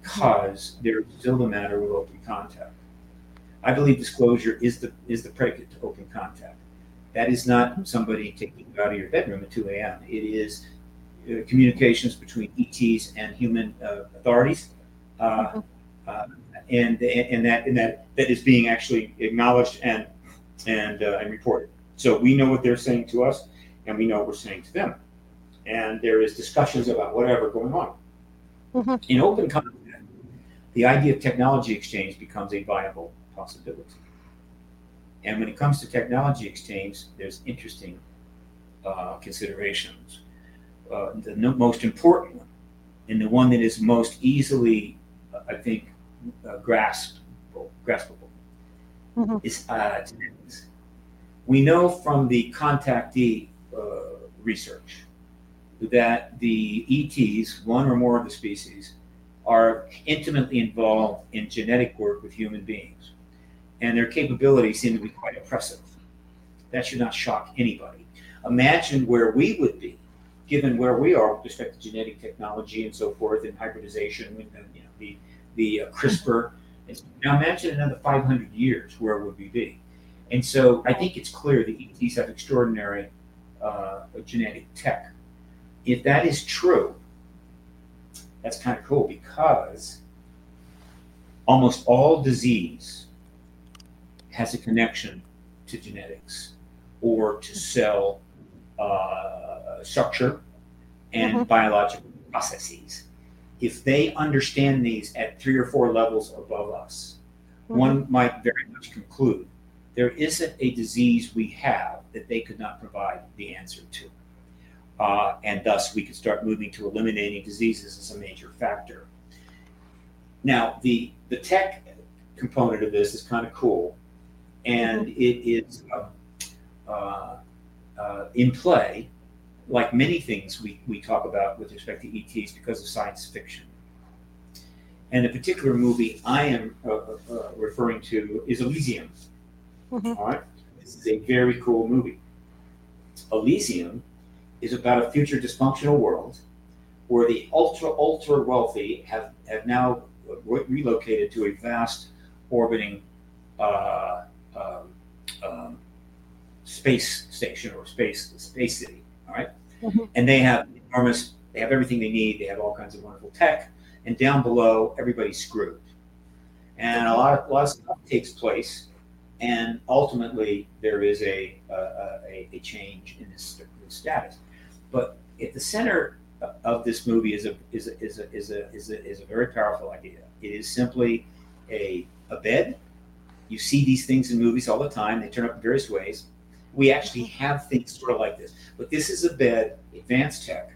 because there's still the matter with open contact. I believe disclosure is the is the predicate to open contact. That is not somebody taking you out of your bedroom at 2 a.m. It is uh, communications between ETs and human uh, authorities, uh, uh, and and that and that that is being actually acknowledged and and uh, and reported. So we know what they're saying to us, and we know what we're saying to them, and there is discussions about whatever going on. Mm-hmm. In open contact, the idea of technology exchange becomes a viable possibility. And when it comes to technology exchange, there's interesting uh, considerations. Uh, the no, most important one, and the one that is most easily, uh, I think, uh, graspable, graspable, mm-hmm. is uh, we know from the contactee uh, research that the ETs, one or more of the species, are intimately involved in genetic work with human beings, and their capabilities seem to be quite impressive. That should not shock anybody. Imagine where we would be, given where we are with respect to genetic technology and so forth, and hybridization, and you know, the the uh, CRISPR. Now imagine another 500 years, where would we be? And so I think it's clear that ETs have extraordinary uh, genetic tech. If that is true, that's kind of cool because almost all disease has a connection to genetics or to cell uh, structure and mm-hmm. biological processes. If they understand these at three or four levels above us, mm-hmm. one might very much conclude there isn't a disease we have that they could not provide the answer to. Uh, and thus, we can start moving to eliminating diseases as a major factor. Now, the, the tech component of this is kind of cool, and mm-hmm. it is uh, uh, uh, in play, like many things we, we talk about with respect to ETs because of science fiction. And the particular movie I am uh, uh, referring to is Elysium. Mm-hmm. All right. This is a very cool movie. Elysium is about a future dysfunctional world where the ultra ultra wealthy have have now re- relocated to a vast orbiting uh, um, um, space station or space space city. All right? mm-hmm. and they have enormous. They have everything they need. They have all kinds of wonderful tech, and down below, everybody's screwed. And a lot, of, a lot of stuff takes place and ultimately there is a, a, a change in this, this, status. But at the center of this movie is a is a, is a, is a, is a, is a very powerful idea. It is simply a, a bed. You see these things in movies all the time. They turn up in various ways. We actually mm-hmm. have things sort of like this, but this is a bed, advanced tech.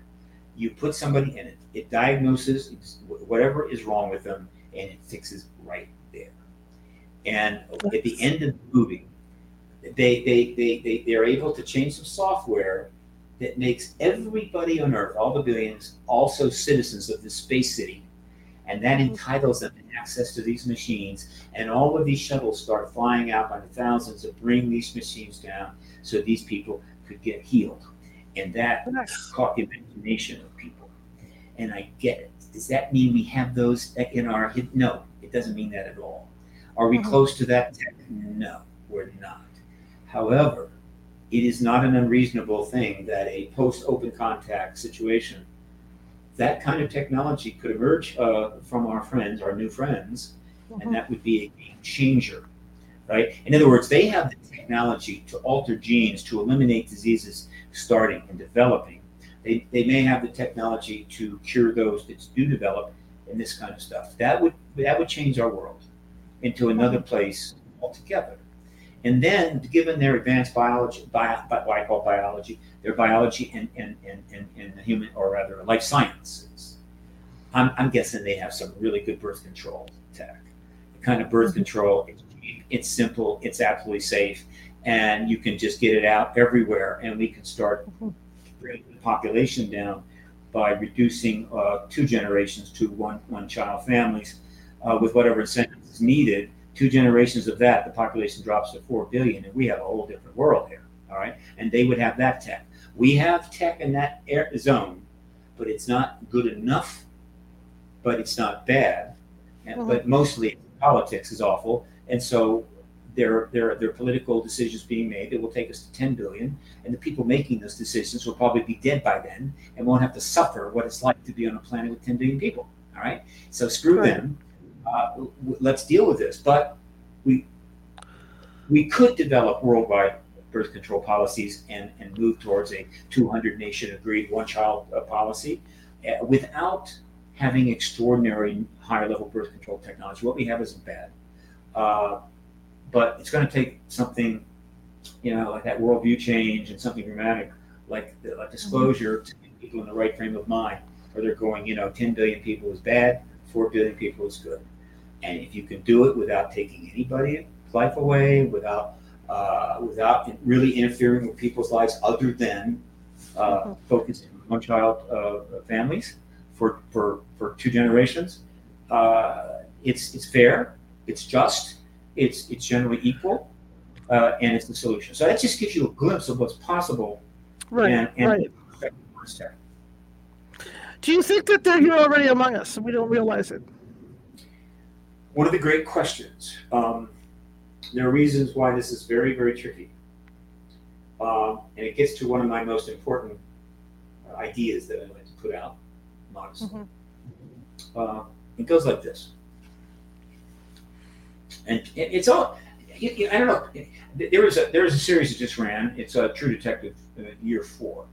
You put somebody in it. It diagnoses whatever is wrong with them, and it fixes right there. and at the end of the movie, they, they, they, they, they're able to change some software that makes everybody on Earth, all the billions, also citizens of this space city. And that mm-hmm. entitles them to access to these machines. And all of these shuttles start flying out by the thousands to bring these machines down so these people could get healed. And that caught the imagination of people. And I get it. Does that mean we have those in our? No, it doesn't mean that at all. Are we mm-hmm. close to that? No, we're not. However, it is not an unreasonable thing that a post open contact situation, that kind of technology could emerge uh, from our friends, our new friends, mm-hmm. and that would be a game changer, right? In other words, they have the technology to alter genes to eliminate diseases starting and developing. They, they may have the technology to cure those that do develop and this kind of stuff. That would that would change our world into another place altogether. And then, given their advanced biology, bio, what I call biology, their biology and, and, and, and, human, or rather life sciences, I'm, I'm guessing they have some really good birth control tech. The kind of birth mm-hmm. control, it's, it's simple, it's absolutely safe, and you can just get it out everywhere, and we can start mm-hmm. bringing the population down by reducing uh, two generations to one one child families uh, with whatever incentives is needed, two generations of that, the population drops to 4 billion, and we have a whole different world here. All right. And they would have that tech. We have tech in that air zone, but it's not good enough, but it's not bad. And, mm-hmm. But mostly politics is awful. And so there, there, there are political decisions being made that will take us to 10 billion, and the people making those decisions will probably be dead by then and won't have to suffer what it's like to be on a planet with 10 billion people. All right. So screw right. them uh, let's deal with this. But we we could develop worldwide birth control policies and, and move towards a 200 nation agreed one child uh, policy uh, without having extraordinary high level birth control technology. What we have isn't bad, uh, but it's going to take something, you know, like that worldview change and something dramatic, like the, like disclosure mm-hmm. to people in the right frame of mind, where they're going, you know, 10 billion people is bad, 4 billion people is good. And if you can do it without taking anybody's life away, without uh, without really interfering with people's lives, other than uh, mm-hmm. focusing on one child uh, families for, for, for two generations. Uh, it's, it's fair, it's just, it's, it's generally equal, uh, and it's the solution. So that just gives you a glimpse of what's possible. Right, and, and right. Do you think that they're here already among us and we don't realize it? One of the great questions. Um, there are reasons why this is very, very tricky. Um, and it gets to one of my most important ideas that I like to put out modestly. Mm-hmm. Uh, it goes like this. And it's all, I don't know. There was a there was a series that just ran. It's a True Detective, uh, year four.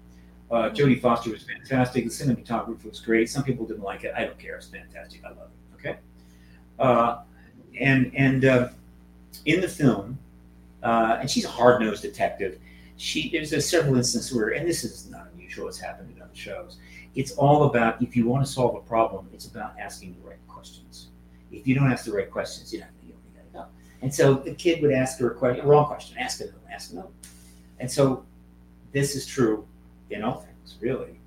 Uh, Jodie Foster was fantastic. The cinematography was great. Some people didn't like it. I don't care. It's fantastic. I love it. Uh, and and uh, in the film, uh, and she's a hard nosed detective. She there's a several instances where, and this is not unusual. It's happened in other shows. It's all about if you want to solve a problem, it's about asking the right questions. If you don't ask the right questions, you don't you don't know. And so the kid would ask her a question, wrong question, ask it, ask no. And so this is true in all things, really.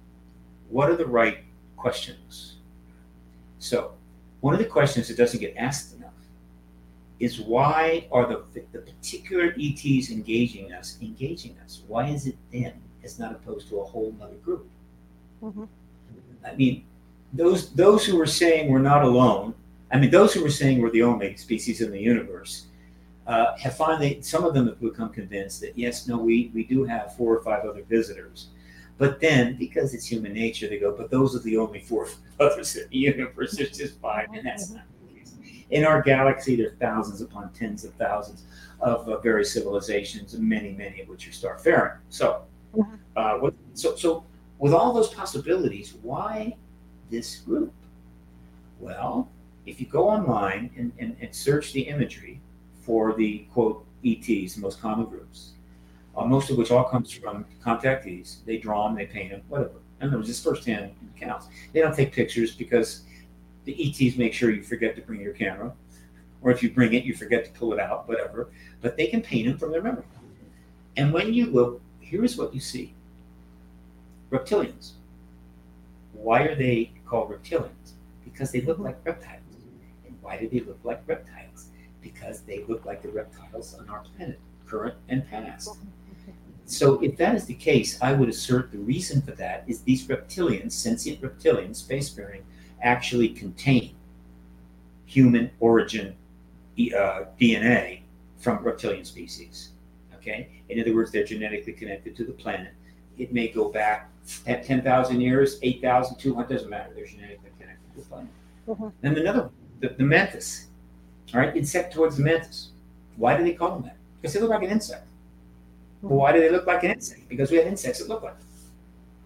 What are the right questions? So, one of the questions that doesn't get asked enough is why are the, the particular ETs engaging us engaging us? Why is it them as not opposed to a whole other group? Mm-hmm. I mean, those those who were saying we're not alone, I mean, those who were saying we're the only species in the universe, uh, have finally, some of them have become convinced that yes, no, we, we do have four or five other visitors. But then, because it's human nature, they go, but those are the only four others in the universe. There's just five, and that's not the case. In our galaxy, there are thousands upon tens of thousands of uh, various civilizations, many, many of which are starfaring. So, uh, what, so, so with all those possibilities, why this group? Well, if you go online and, and, and search the imagery for the quote ETs, the most common groups, uh, most of which all comes from contactees. They draw them, they paint them, whatever. And it was just firsthand accounts. They don't take pictures because the ETs make sure you forget to bring your camera, or if you bring it, you forget to pull it out, whatever. But they can paint them from their memory. And when you look, here's what you see reptilians. Why are they called reptilians? Because they look like reptiles. And why do they look like reptiles? Because they look like the reptiles on our planet, current and past. So, if that is the case, I would assert the reason for that is these reptilians, sentient reptilians, spacefaring, actually contain human origin uh, DNA from reptilian species. Okay? In other words, they're genetically connected to the planet. It may go back 10,000 years, 8,000, 200, doesn't matter. They're genetically connected to the planet. Uh-huh. And another, the, the mantis, all right, insectoids the mantis. Why do they call them that? Because they look like an insect. Well, why do they look like an insect? Because we have insects that look like them.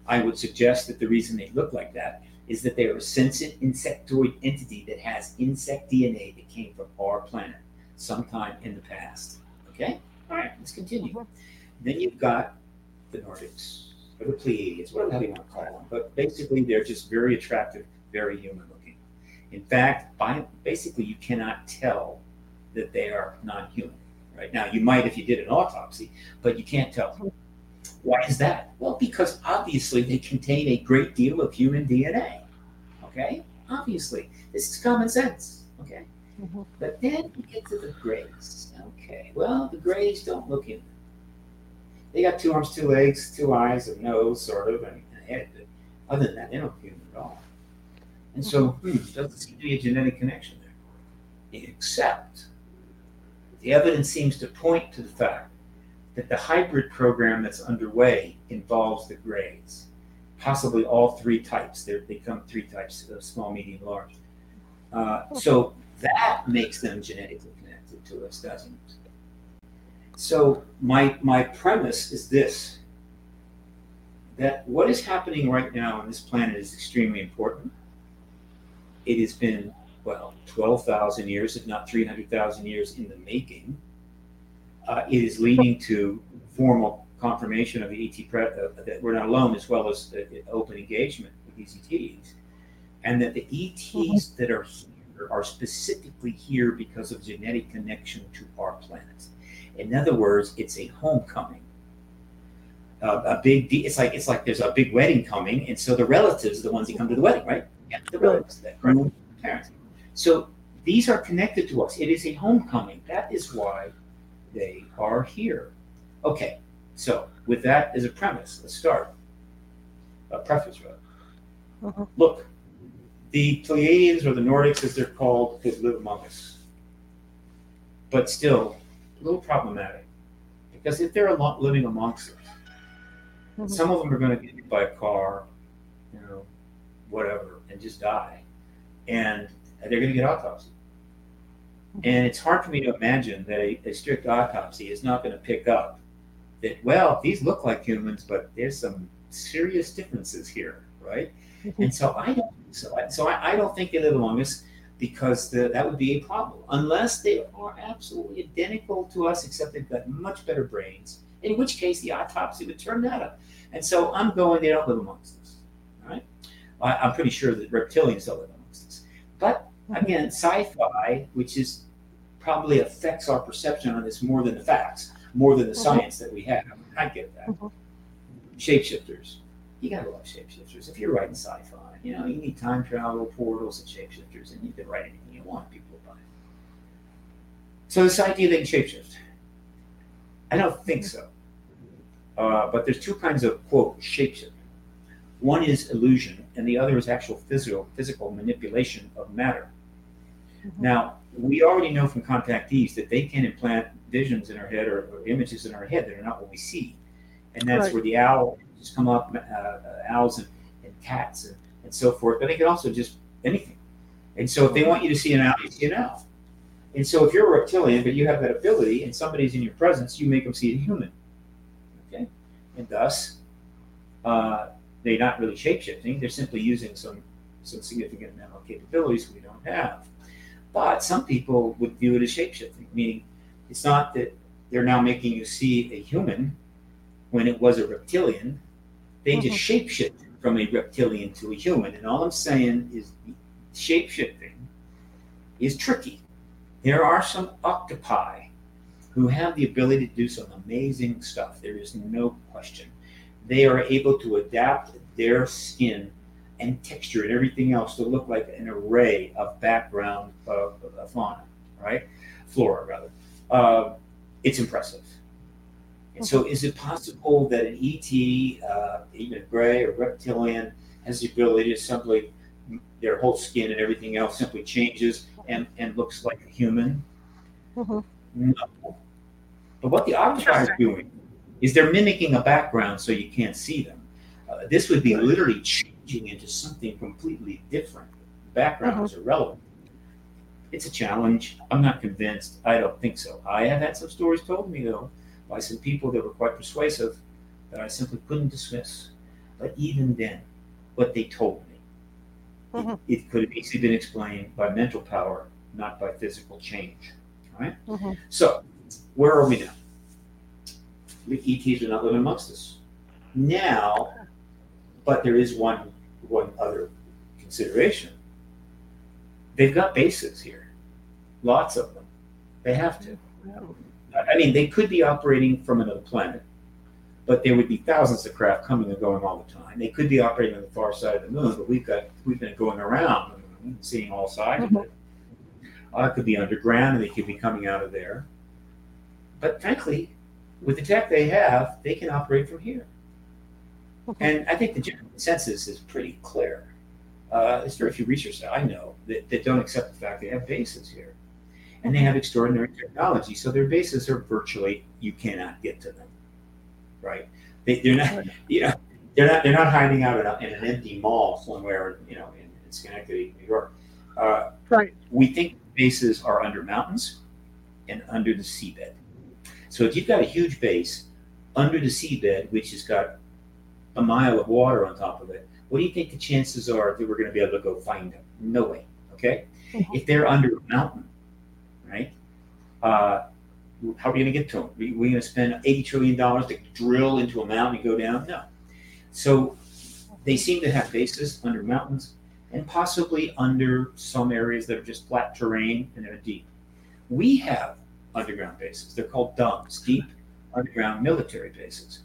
I would suggest that the reason they look like that is that they are a sentient insectoid entity that has insect DNA that came from our planet sometime in the past. Okay? All right, let's continue. Uh-huh. Then you've got the Nordics, or the Pleiadians, whatever the hell you want to call them. But basically, they're just very attractive, very human looking. In fact, by, basically, you cannot tell that they are non human. Right now, you might if you did an autopsy, but you can't tell. Why is that? Well, because obviously they contain a great deal of human DNA. Okay? Obviously. This is common sense. Okay? Mm-hmm. But then you get to the grays. Okay. Well, the grays don't look human. They got two arms, two legs, two eyes, a nose, sort of, and a head. But other than that, they don't look human at all. And so, hmm, doesn't seem to be a genetic connection there. Except the evidence seems to point to the fact that the hybrid program that's underway involves the grays, possibly all three types. They're, they come three types of small, medium, large. Uh, so that makes them genetically connected to us, doesn't it? So my my premise is this: that what is happening right now on this planet is extremely important. It has been well, 12,000 years, if not 300,000 years in the making. Uh, is leading to formal confirmation of the ET pre- uh, that we're not alone, as well as uh, open engagement with these ETs, and that the ETs mm-hmm. that are here are specifically here because of genetic connection to our planet. In other words, it's a homecoming. a big. It's like it's like there's a big wedding coming, and so the relatives are the ones that come to the wedding, right? Yeah, the relatives, the parents. So these are connected to us. It is a homecoming. That is why they are here. Okay, so with that as a premise, let's start. A preface, rather. Uh-huh. Look, the Pleiadians or the Nordics, as they're called, could live among us, but still a little problematic because if they're living amongst us, mm-hmm. some of them are going to get hit by a car, you know, whatever, and just die, and they're going to get autopsy. And it's hard for me to imagine that a, a strict autopsy is not going to pick up that, well, these look like humans, but there's some serious differences here, right? Mm-hmm. And so I don't so. I, so I, I, don't think they live among us because the, that would be a problem unless they are absolutely identical to us, except they've got much better brains. In which case, the autopsy would turn that up. And so I'm going. They don't live amongst us. Right? I, am pretty sure that reptilians don't live amongst us. But. Again, sci-fi, which is probably affects our perception on this more than the facts, more than the mm-hmm. science that we have. I get that. Mm-hmm. Shapeshifters you gotta love shapeshifters. If you're writing sci-fi, you know, you need time travel, portals, and shapeshifters, and you can write anything you want. People will buy it. So this idea they can shapeshift, I don't think so. Uh, but there's two kinds of quote shapeshifting. One is illusion, and the other is actual physical physical manipulation of matter. Mm-hmm. Now we already know from contactees that they can implant visions in our head or, or images in our head that are not what we see, and that's right. where the owl just come up, uh, uh, owls and, and cats and, and, so forth. But they can also just anything. And so if they want you to see an owl, you see an owl. And so if you're a reptilian, but you have that ability, and somebody's in your presence, you make them see a human. Okay, and thus, uh, they're not really shapeshifting. They're simply using some some significant mental capabilities we don't have. But some people would view it as shapeshifting, meaning it's not that they're now making you see a human when it was a reptilian, they mm-hmm. just shapeshifted from a reptilian to a human. And all I'm saying is shapeshifting is tricky. There are some octopi who have the ability to do some amazing stuff. There is no question. They are able to adapt their skin and texture and everything else to look like an array of background of, of fauna, right? Flora, rather. Uh, it's impressive. And so, is it possible that an ET, uh, even a gray or reptilian, has the ability to simply their whole skin and everything else simply changes and, and looks like a human? Mm-hmm. No. But what the octopi are doing is they're mimicking a background so you can't see them. Uh, this would be literally into something completely different. Background mm-hmm. is irrelevant. It's a challenge. I'm not convinced. I don't think so. I have had some stories told me though by some people that were quite persuasive that I simply couldn't dismiss. But even then, what they told me, mm-hmm. it, it, could have easily been explained by mental power, not by physical change. Right? mm-hmm. So, where are we now? The ETs are not living amongst us. Now, but there is one one other consideration. They've got bases here, lots of them. They have to. I mean, they could be operating from another planet, but there would be thousands of craft coming and going all the time. They could be operating on the far side of the moon, but we've got we've been going around seeing all sides mm-hmm. of it. Uh, it could be underground, and they could be coming out of there. But frankly, with the tech they have, they can operate from here. And I think the general consensus is pretty clear. Uh, there's very few researchers I know that, that don't accept the fact they have bases here and they have extraordinary technology. So their bases are virtually you cannot get to them, right? They, are not, you know, they're not they're not hiding out in, a, in an empty mall somewhere, you know, in, in Schenectady, New York. Uh, right. We think bases are under mountains and under the seabed. So if you've got a huge base under the seabed, which has got a mile of water on top of it, what do you think the chances are that we're going to be able to go find them? No way. Okay. Mm-hmm. If they're under a mountain, right? Uh, how are we going to get to them? Are we going to spend $80 trillion to drill into a mountain and go down? No. So they seem to have bases under mountains and possibly under some areas that are just flat terrain and they're deep. We have underground bases. They're called DUMBs, deep underground military bases.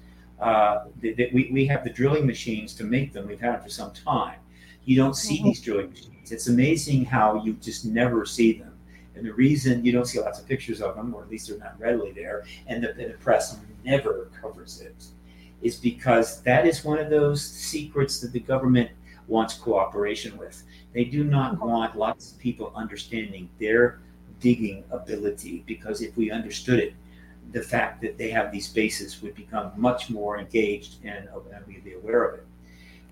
Uh, that we, we have the drilling machines to make them. We've had them for some time. You don't see mm-hmm. these drilling machines. It's amazing how you just never see them. And the reason you don't see lots of pictures of them, or at least they're not readily there, and the, the press never covers it, is because that is one of those secrets that the government wants cooperation with. They do not mm-hmm. want lots of people understanding their digging ability, because if we understood it, the fact that they have these bases would become much more engaged and, and we'd be aware of it.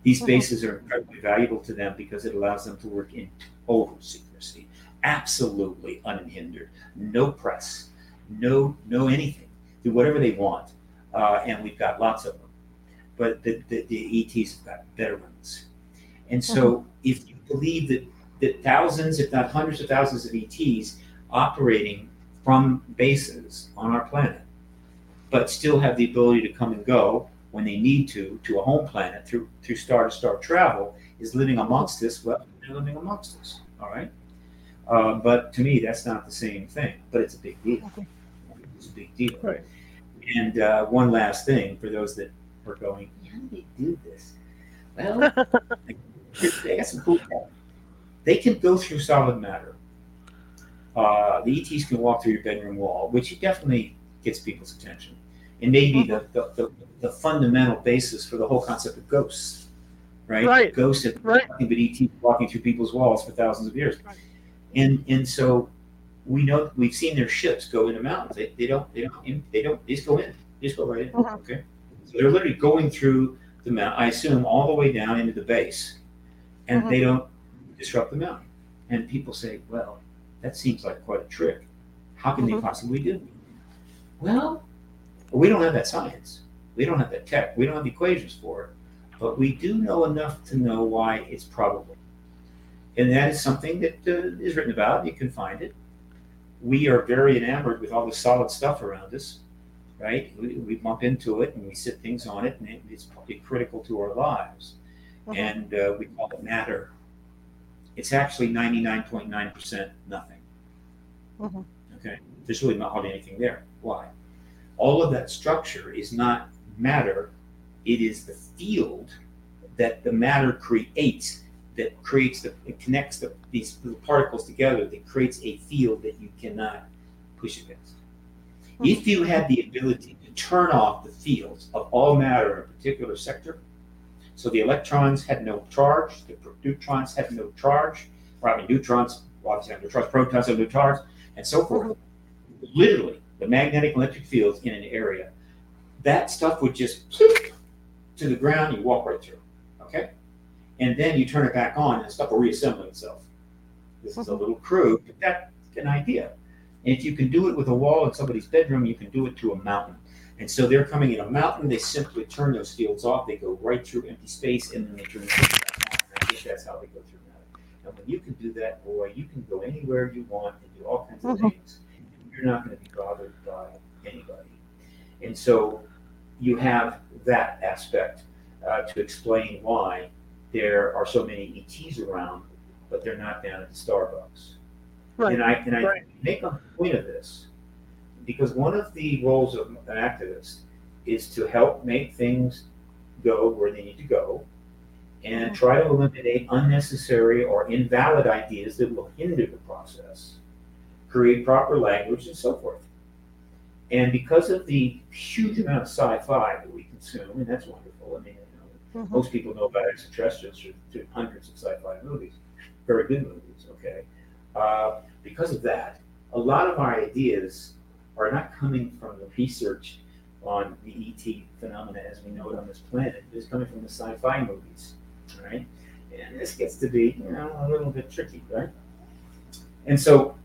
These mm-hmm. bases are incredibly valuable to them because it allows them to work in total secrecy absolutely unhindered. No press, no no anything. Do whatever they want, uh, and we've got lots of them. But the, the, the ETs have got better ones, and so mm-hmm. if you believe that that thousands, if not hundreds of thousands of ETs operating from bases on our planet, but still have the ability to come and go when they need to to a home planet through through star to star travel is living amongst us. Well, they're living amongst us. All right. Uh, but to me, that's not the same thing. But it's a big deal. It's a big deal. Right. And uh, one last thing for those that are going, how do they do this? Well, *laughs* they got some cool stuff. They can go through solid matter. Uh, the ETs can walk through your bedroom wall, which definitely gets people's attention. And maybe the, the, the, the, fundamental basis for the whole concept of ghosts, right? Right. Ghosts have right. nothing but ETs walking through people's walls for thousands of years. Right and and so we know we've seen their ships go into mountains. They, they don't they don't they don't they just go in. They just go right in. Uh-huh. Okay, so they're literally going through the mountain. I assume all the way down into the base, and uh-huh. they don't disrupt the mountain. And people say, well, that seems like quite a trick. How can uh-huh. they possibly do? It? Well, we don't have that science. We don't have that tech. We don't have the equations for it. But we do know enough to know why it's probable and that is something that uh, is written about. You can find it. We are very enamored with all the solid stuff around us, right? We, we bump into it and we sit things on it, and it, it's probably critical to our lives. Uh-huh. And uh, we call it matter. It's actually 99.9% nothing. Uh-huh. Okay? There's really not hardly anything there. Why? All of that structure is not matter, it is the field that the matter creates that creates the it connects the, these little particles together that creates a field that you cannot push against. Mm-hmm. If you had the ability to turn off the fields of all matter in a particular sector, so the electrons had no charge, the neutrons had no charge, or I mean neutrons obviously have neutrons, protons have no charge, and so forth. Literally, the magnetic electric fields in an area, that stuff would just to the ground, you walk right through. Okay? and then you turn it back on and stuff will reassemble itself. This is a little crude, but that's an idea. And if you can do it with a wall in somebody's bedroom, you can do it to a mountain. And so they're coming in a mountain, they simply turn those fields off, they go right through empty space, and then they turn back on. I think that's how they go through that. And when you can do that, boy, you can go anywhere you want and do all kinds of mm-hmm. things. You're not going to be bothered by anybody. And so you have that aspect uh, to explain why there are so many ETs around, but they're not down at the Starbucks. Right. And I and I right. make a point of this because one of the roles of an activist is to help make things go where they need to go and mm-hmm. try to eliminate unnecessary or invalid ideas that will hinder the process, create proper language, and so forth. And because of the huge amount of sci-fi that we consume, and that's wonderful. I mean, Mm-hmm. Most people know about extraterrestrials through, hundreds of sci-fi movies, very good movies. Okay, uh, because of that, a lot of our ideas are not coming from the research on the ET phenomena as we know it on this planet. It's coming from the sci-fi movies, right? And this gets to be, you know, a little bit tricky, right? And so,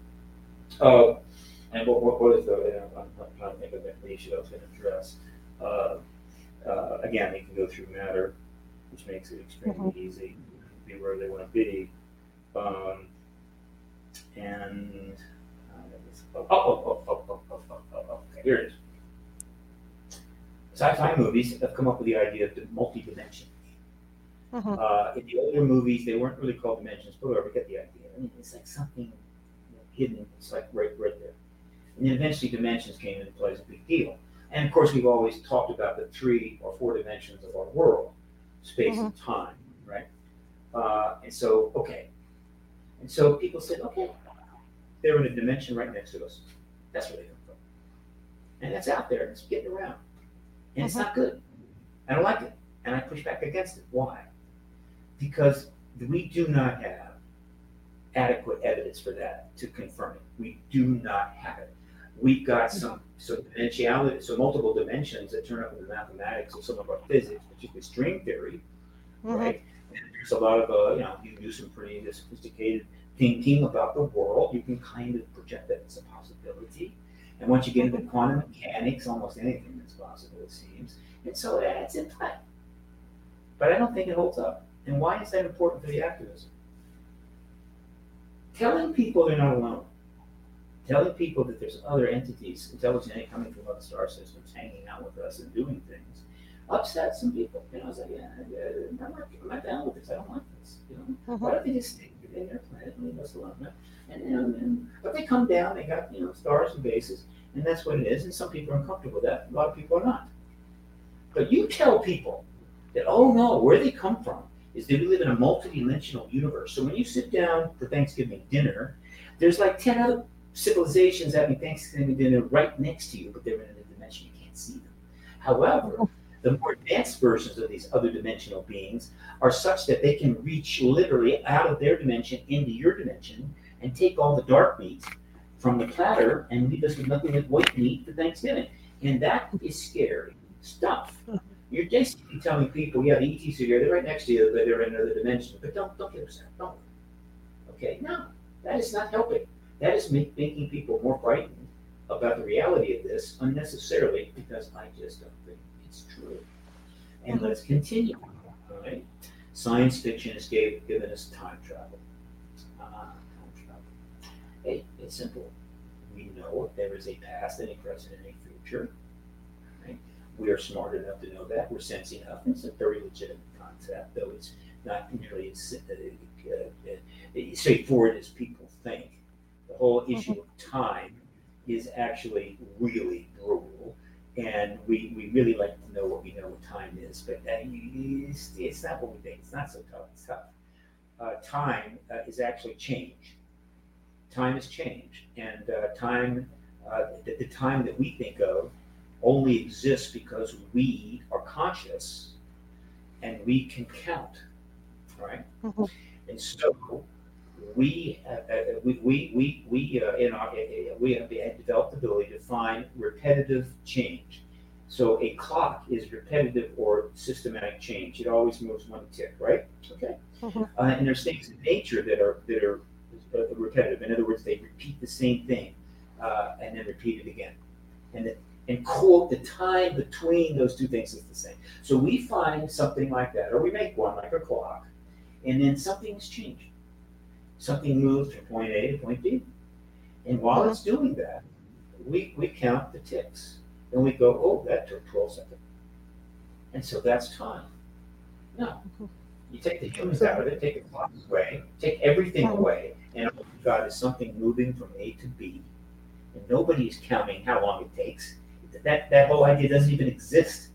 uh, and what, what, what is the? I'm, I'm trying to think of the issue I was going to address. Uh, uh, again, they can go through matter, which makes it extremely mm-hmm. easy to be where they want to be. Um, and uh, oh, oh, oh, oh, oh, it is. Sci-fi movies have come up with the idea of the multi-dimension. Mm-hmm. Uh, in the older movies, they weren't really called dimensions, but whoever get the idea. I mean, it's like something you know, hidden. It's like right, right there. And then eventually, dimensions came into play as a big deal. And of course, we've always talked about the three or four dimensions of our world space mm-hmm. and time, right? Uh, and so, okay. And so people said, okay, they're in a dimension right next to us. That's where they. And that's out there it's getting around. And it's not good. I don't like it. And I push back against it. Why? Because we do not have adequate evidence for that to confirm it. We do not have it. We've got some so dimensionality, so multiple dimensions that turn up in the mathematics of some of our physics, particularly string theory, mm-hmm. right? And there's a lot of uh, you know you do some pretty sophisticated thinking about the world. You can kind of project that as a possibility. And once you get into quantum mechanics, almost anything is possible, it seems. And so that's in play. But I don't think it holds up. And why is that important for the activism? Telling people they're not alone, telling people that there's other entities, intelligent coming from other star systems, hanging out with us and doing things, upset some people. You know, I was like, yeah, I'm, not, I'm not down with this. I don't like this. You know, uh-huh. why don't they just in their planet and leave us alone? And, and, and but they come down. They got you know stars and bases, and that's what it is. And some people are uncomfortable with that. A lot of people are not. But you tell people that, oh no, where they come from is that we live in a multidimensional universe. So when you sit down for Thanksgiving dinner, there's like 10 other civilizations having Thanksgiving dinner right next to you, but they're in a dimension you can't see them. However, the more advanced versions of these other dimensional beings are such that they can reach literally out of their dimension into your dimension and take all the dark meat from the platter and leave us with nothing but white meat for Thanksgiving. And that is scary stuff. *laughs* You're basically telling people, yeah, the ETs are here, they're right next to you, but they're in another dimension. But don't don't get upset. Don't. Okay, no, that is not helping. That is make, making people more frightened about the reality of this unnecessarily because I just don't think it's true. And let's continue. Right? Science fiction has gave, given us time travel. Uh, time travel. Hey, it's simple. We know there is a past and a present and a future. We are smart enough to know that. We're sensing enough. It's a very legitimate concept, though it's not nearly as uh, uh, straightforward as people think. The whole issue of time is actually really brutal. And we, we really like to know what we know what time is, but uh, it's, it's not what we think. It's not so tough. It's tough. Uh, time uh, is actually change. Time is change. And uh, time, the, the time that we think of only exists because we are conscious and we can count, right? Mm-hmm. And so we, uh, uh, we, we, we, we uh, in our, uh, uh, we have developed the ability to find repetitive change. So a clock is repetitive or systematic change. It always moves one tick, right? Okay. Mm-hmm. Uh, and there's things in nature that are that are repetitive. In other words, they repeat the same thing and then repeat it again. And the, and quote the time between those two things is the same. So we find something like that, or we make one like a clock, and then something's changed. Something moves from point A to point B. And while it's doing that, we, we count the ticks. And we go, oh, that took 12 seconds. And so that's time. No. You take the humans out of it, take the clock away, take everything away, and all you've got is something moving from A to B. And nobody's counting how long it takes that, that whole idea doesn't even exist.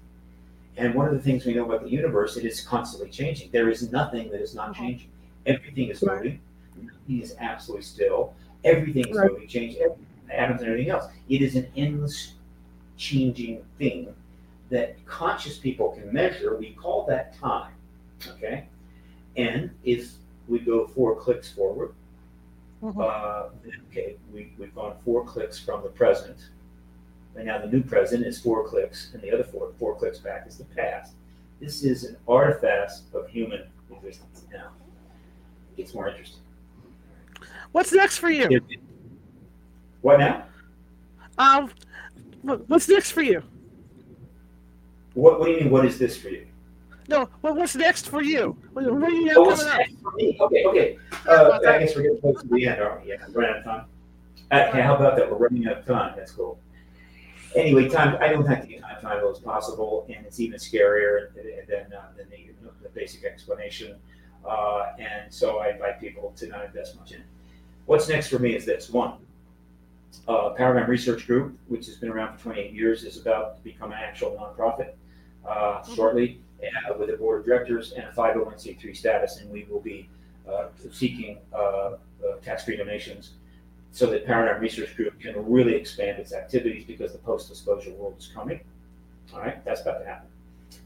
And one of the things we know about the universe, it is constantly changing. There is nothing that is not changing. Everything is moving. Nothing is absolutely still. Everything is right. moving, changing, atoms and everything else. It is an endless changing thing that conscious people can measure. We call that time. Okay? And if we go four clicks forward, mm-hmm. uh, okay, we, we've gone four clicks from the present and now the new president is four clicks, and the other four, four clicks back is the past. This is an artifact of human existence now. It gets more interesting. What's next for you? what now? Um, what's next for you? What, what do you mean? What is this for you? No, well, what's next for you? What, are you oh, what's next for me? Okay, okay. Uh, I guess we're getting close to the end, aren't we? Yeah, running out of time. Uh, how about that? We're running out of time. That's cool anyway, time I don't think the time travel is possible, and it's even scarier than uh, than the, the, basic explanation. Uh, and so I invite people to not invest much in it. What's next for me is this: one, uh, Paradigm Research Group, which has been around for 28 years, is about to become an actual nonprofit uh, shortly uh, with a board of directors and a 501c3 status, and we will be uh, seeking uh, uh, tax-free donations so that Paradigm Research Group can really expand its activities because the post-disclosure world is coming. All right, that's about to happen.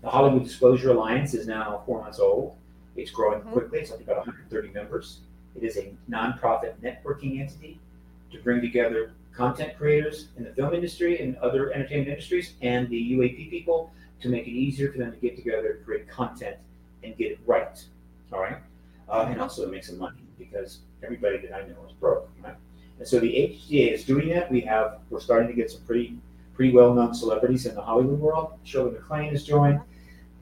The Hollywood Disclosure Alliance is now four months old. It's growing Mhm. quickly. It's up to about 130 members. It is a nonprofit networking entity to bring together content creators in the film industry and other entertainment industries and the UAP people to make it easier for them to get together, create content, and get it right. All right, uh, and also make some money because everybody that I know is broke. Right? And so the HDA is doing that. We have we're starting to get some pretty pretty well known celebrities in the Hollywood world. Shirley MacLaine has joined.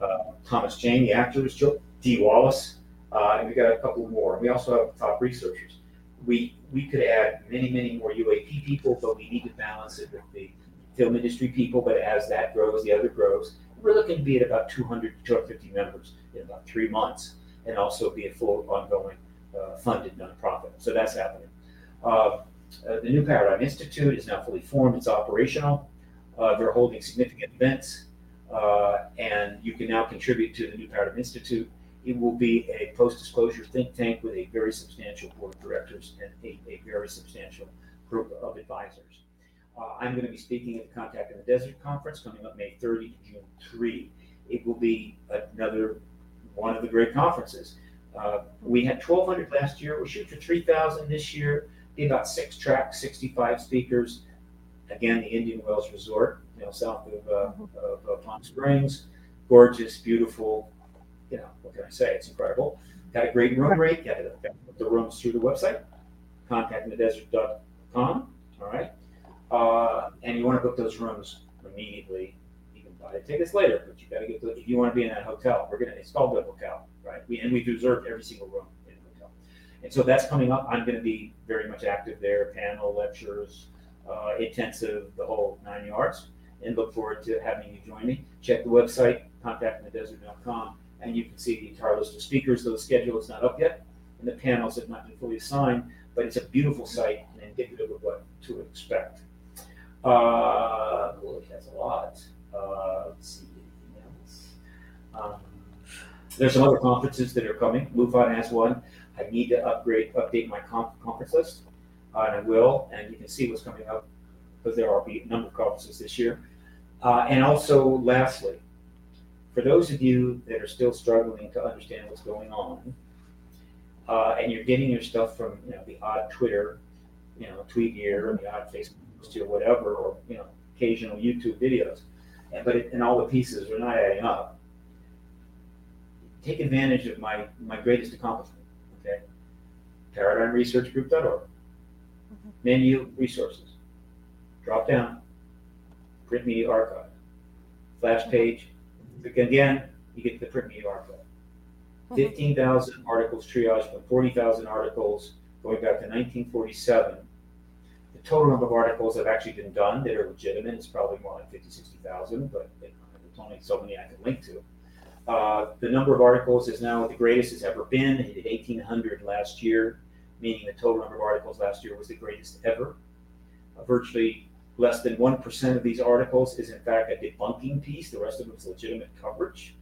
Uh, Thomas Jane, the actor, is joined. Dee Wallace, uh, and we got a couple more. We also have top researchers. We we could add many many more UAP people, but we need to balance it with the film industry people. But as that grows, the other grows. We're looking to be at about 200 to 250 members in about three months, and also be a full ongoing uh, funded nonprofit. So that's happening. Uh, uh, the New Paradigm Institute is now fully formed. It's operational. Uh, they're holding significant events, uh, and you can now contribute to the New Paradigm Institute. It will be a post-disclosure think tank with a very substantial board of directors and a, a very substantial group of advisors. Uh, I'm going to be speaking at the Contact in the Desert conference coming up May 30 to June 3. It will be another one of the great conferences. Uh, we had 1,200 last year. We're shooting for 3,000 this year. Be about six tracks, 65 speakers. Again, the Indian Wells Resort, you know, south of, uh, of Palm Springs. Gorgeous, beautiful. You know, what can I say? It's incredible. Got a great room rate. Got the, rooms through the website, contactinthedesert.com. All right. Uh, and you want to book those rooms immediately. You can buy the tickets later, but you got to get the, if you want to be in that hotel, we're gonna it's called the hotel, right? We and we've reserved every single room in the hotel. And so that's coming up. I'm going to be very much active there, panel, lectures, uh, intensive, the whole nine yards. And look forward to having you join me. Check the website, contactinthedesert.com, and you can see the entire list of speakers. Though the schedule is not up yet, and the panels have not been fully assigned, but it's a beautiful site and indicative of what to expect. Uh, it has a lot. Uh, let's see anything else. Um, there's some other conferences that are coming. MUFON has one. I need to upgrade, update my con- conference list, uh, and I will. And you can see what's coming up because there are a number of conferences this year. Uh, and also, lastly, for those of you that are still struggling to understand what's going on, uh, and you're getting your stuff from you know the odd Twitter, you know, tweet here, the odd Facebook post or whatever, or you know, occasional YouTube videos, and but it, and all the pieces are not adding up. Take advantage of my my greatest accomplishment. Okay, ParadigmResearchGroup.org. Menu resources. Drop down. Print media archive. Flash page. Again, you get the print media archive. 15,000 articles triaged from 40,000 articles going back to 1947. The total number of articles that have actually been done that are legitimate is probably more like 50, 60,000, but there's only so many I can link to. Uh, the number of articles is now the greatest it's ever been. It hit 1,800 last year, meaning the total number of articles last year was the greatest ever. Uh, virtually less than 1% of these articles is in fact a debunking piece. The rest of it is legitimate coverage.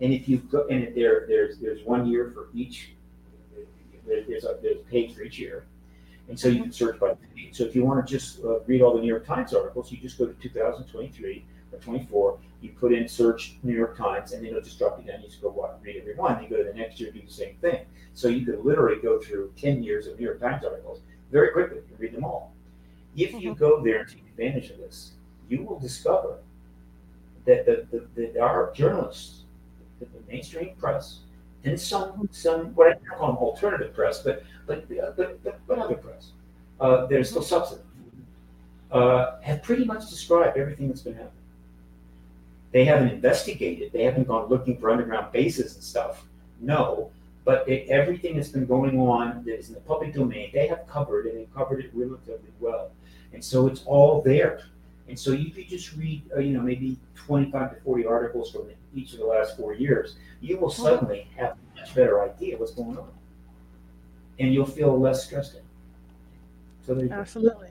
And if you go, and there, there's there's one year for each. There, there's a there's a page for each year, and so you can search by page. So if you want to just uh, read all the New York Times articles, you just go to 2023 or 24. You put in search New York Times, and then it'll just drop you down. You just go watch, read every one. You go to the next year, do the same thing. So you could literally go through 10 years of New York Times articles very quickly and read them all. If you go there and take advantage of this, you will discover that the, the, the, there are journalists the mainstream press and some some what I call them alternative press, but but uh, but, but, but other press uh, that are still substantive uh, have pretty much described everything that's been happening. They haven't investigated. They haven't gone looking for underground bases and stuff. No, but it, everything that's been going on that is in the public domain, they have covered and they've covered it relatively well. And so it's all there. And so you could just read, uh, you know, maybe 25 to 40 articles from each of the last four years. You will suddenly have a much better idea what's going on. And you'll feel less stressed out. So you go. Absolutely.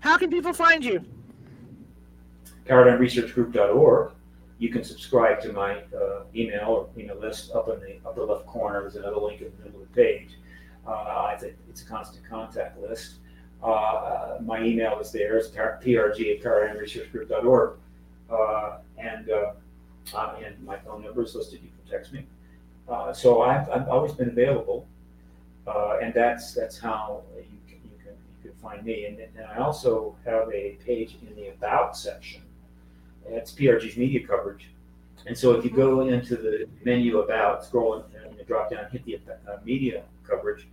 How can people find you? ParadigmResearchGroup.org. You can subscribe to my uh, email or email list up in the upper left corner. There's another link in the middle of the page. Uh, it's, a, it's a constant contact list. Uh, my email is there. It's prg at paradigmresearchgroup.org. Uh, and, uh, uh, and my phone number is listed. You can text me. Uh, so I've, I've always been available. Uh, and that's that's how you can, you can you can find me. And, and I also have a page in the about section. It's PRG's media coverage. And so if you go into the menu about, scroll and, and drop down, hit the uh, media coverage,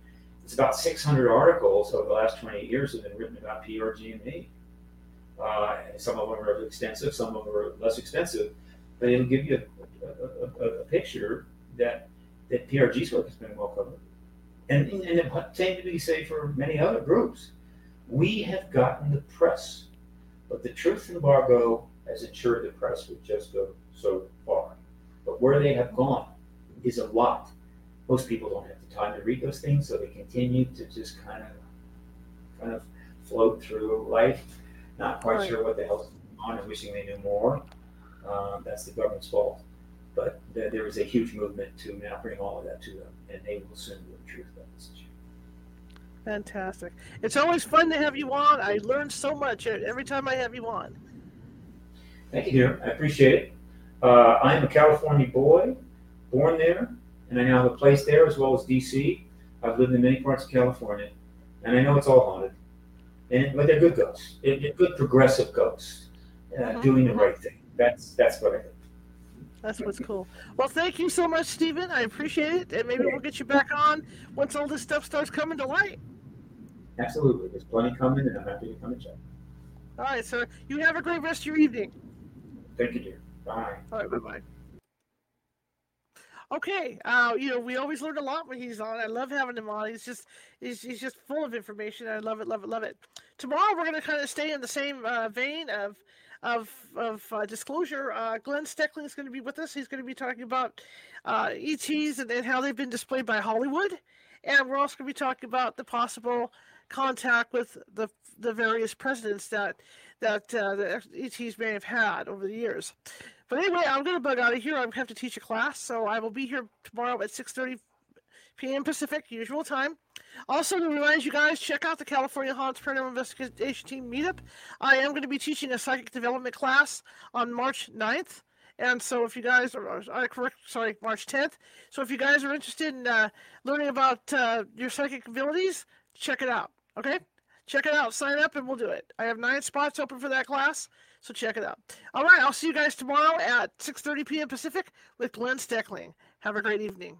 it's about 600 articles over the last 28 years have been written about PRG and me. Uh, some of them are extensive, some of them are less extensive, but it'll give you a, a, a, a picture that that PRG's work has been well covered. And, and the same to be said for many other groups. We have gotten the press, but the truth embargo has ensured the press would just go so far. But where they have gone is a lot. Most people don't have the time to read those things, so they continue to just kind of kind of float through life, not quite Right. sure what the hell's going on and wishing they knew more. Uh, that's the government's fault. But there, there is a huge movement to now bring all of that to them, and they will soon know the truth about this issue. Fantastic. It's always fun to have you on. I learn so much every time I have you on. Thank you, dear. I appreciate it. Uh, I am a California boy, born there, and I now have a place there as well as DC. I've lived in many parts of California, and I know it's all haunted. And but they're good ghosts. They're they're good progressive ghosts, uh, Mhm, doing the right thing. That's that's what I think. That's what's cool. Well, thank you so much, Stephen. I appreciate it. And maybe we'll get you back on once all this stuff starts coming to light. Absolutely. There's plenty coming, and I'm happy to come and check. All right, sir. You have a great rest of your evening. Thank you, dear. Bye. All right, bye bye. Okay, uh, you know we always learn a lot when he's on. I love having him on. He's just he's, he's just full of information. I love it, love it, love it. Tomorrow we're gonna kind of stay in the same uh, vein of of of uh, disclosure. Uh, Glenn Steckling is going to be with us. He's going to be talking about uh, ETs and, and how they've been displayed by Hollywood, and we're also going to be talking about the possible contact with the the various presidents that that uh, the ETs may have had over the years. But anyway, I'm gonna bug out of here. I have to teach a class, so I will be here tomorrow at 6:30 p.m. Pacific, usual time. Also, to remind you guys, check out the California Haunts Paranormal Investigation Team meetup. I am going to be teaching a psychic development class on March 9th. And so, if you guys are, are- are correct, sorry, March 10th. So, if you guys are interested in uh, learning about uh, your psychic abilities, check it out. Okay, check it out. Sign up, and we'll do it. I have nine spots open for that class, so check it out. All right, I'll see you guys tomorrow at 6:30 p.m. Pacific with Glenn Steckling. Have a great evening.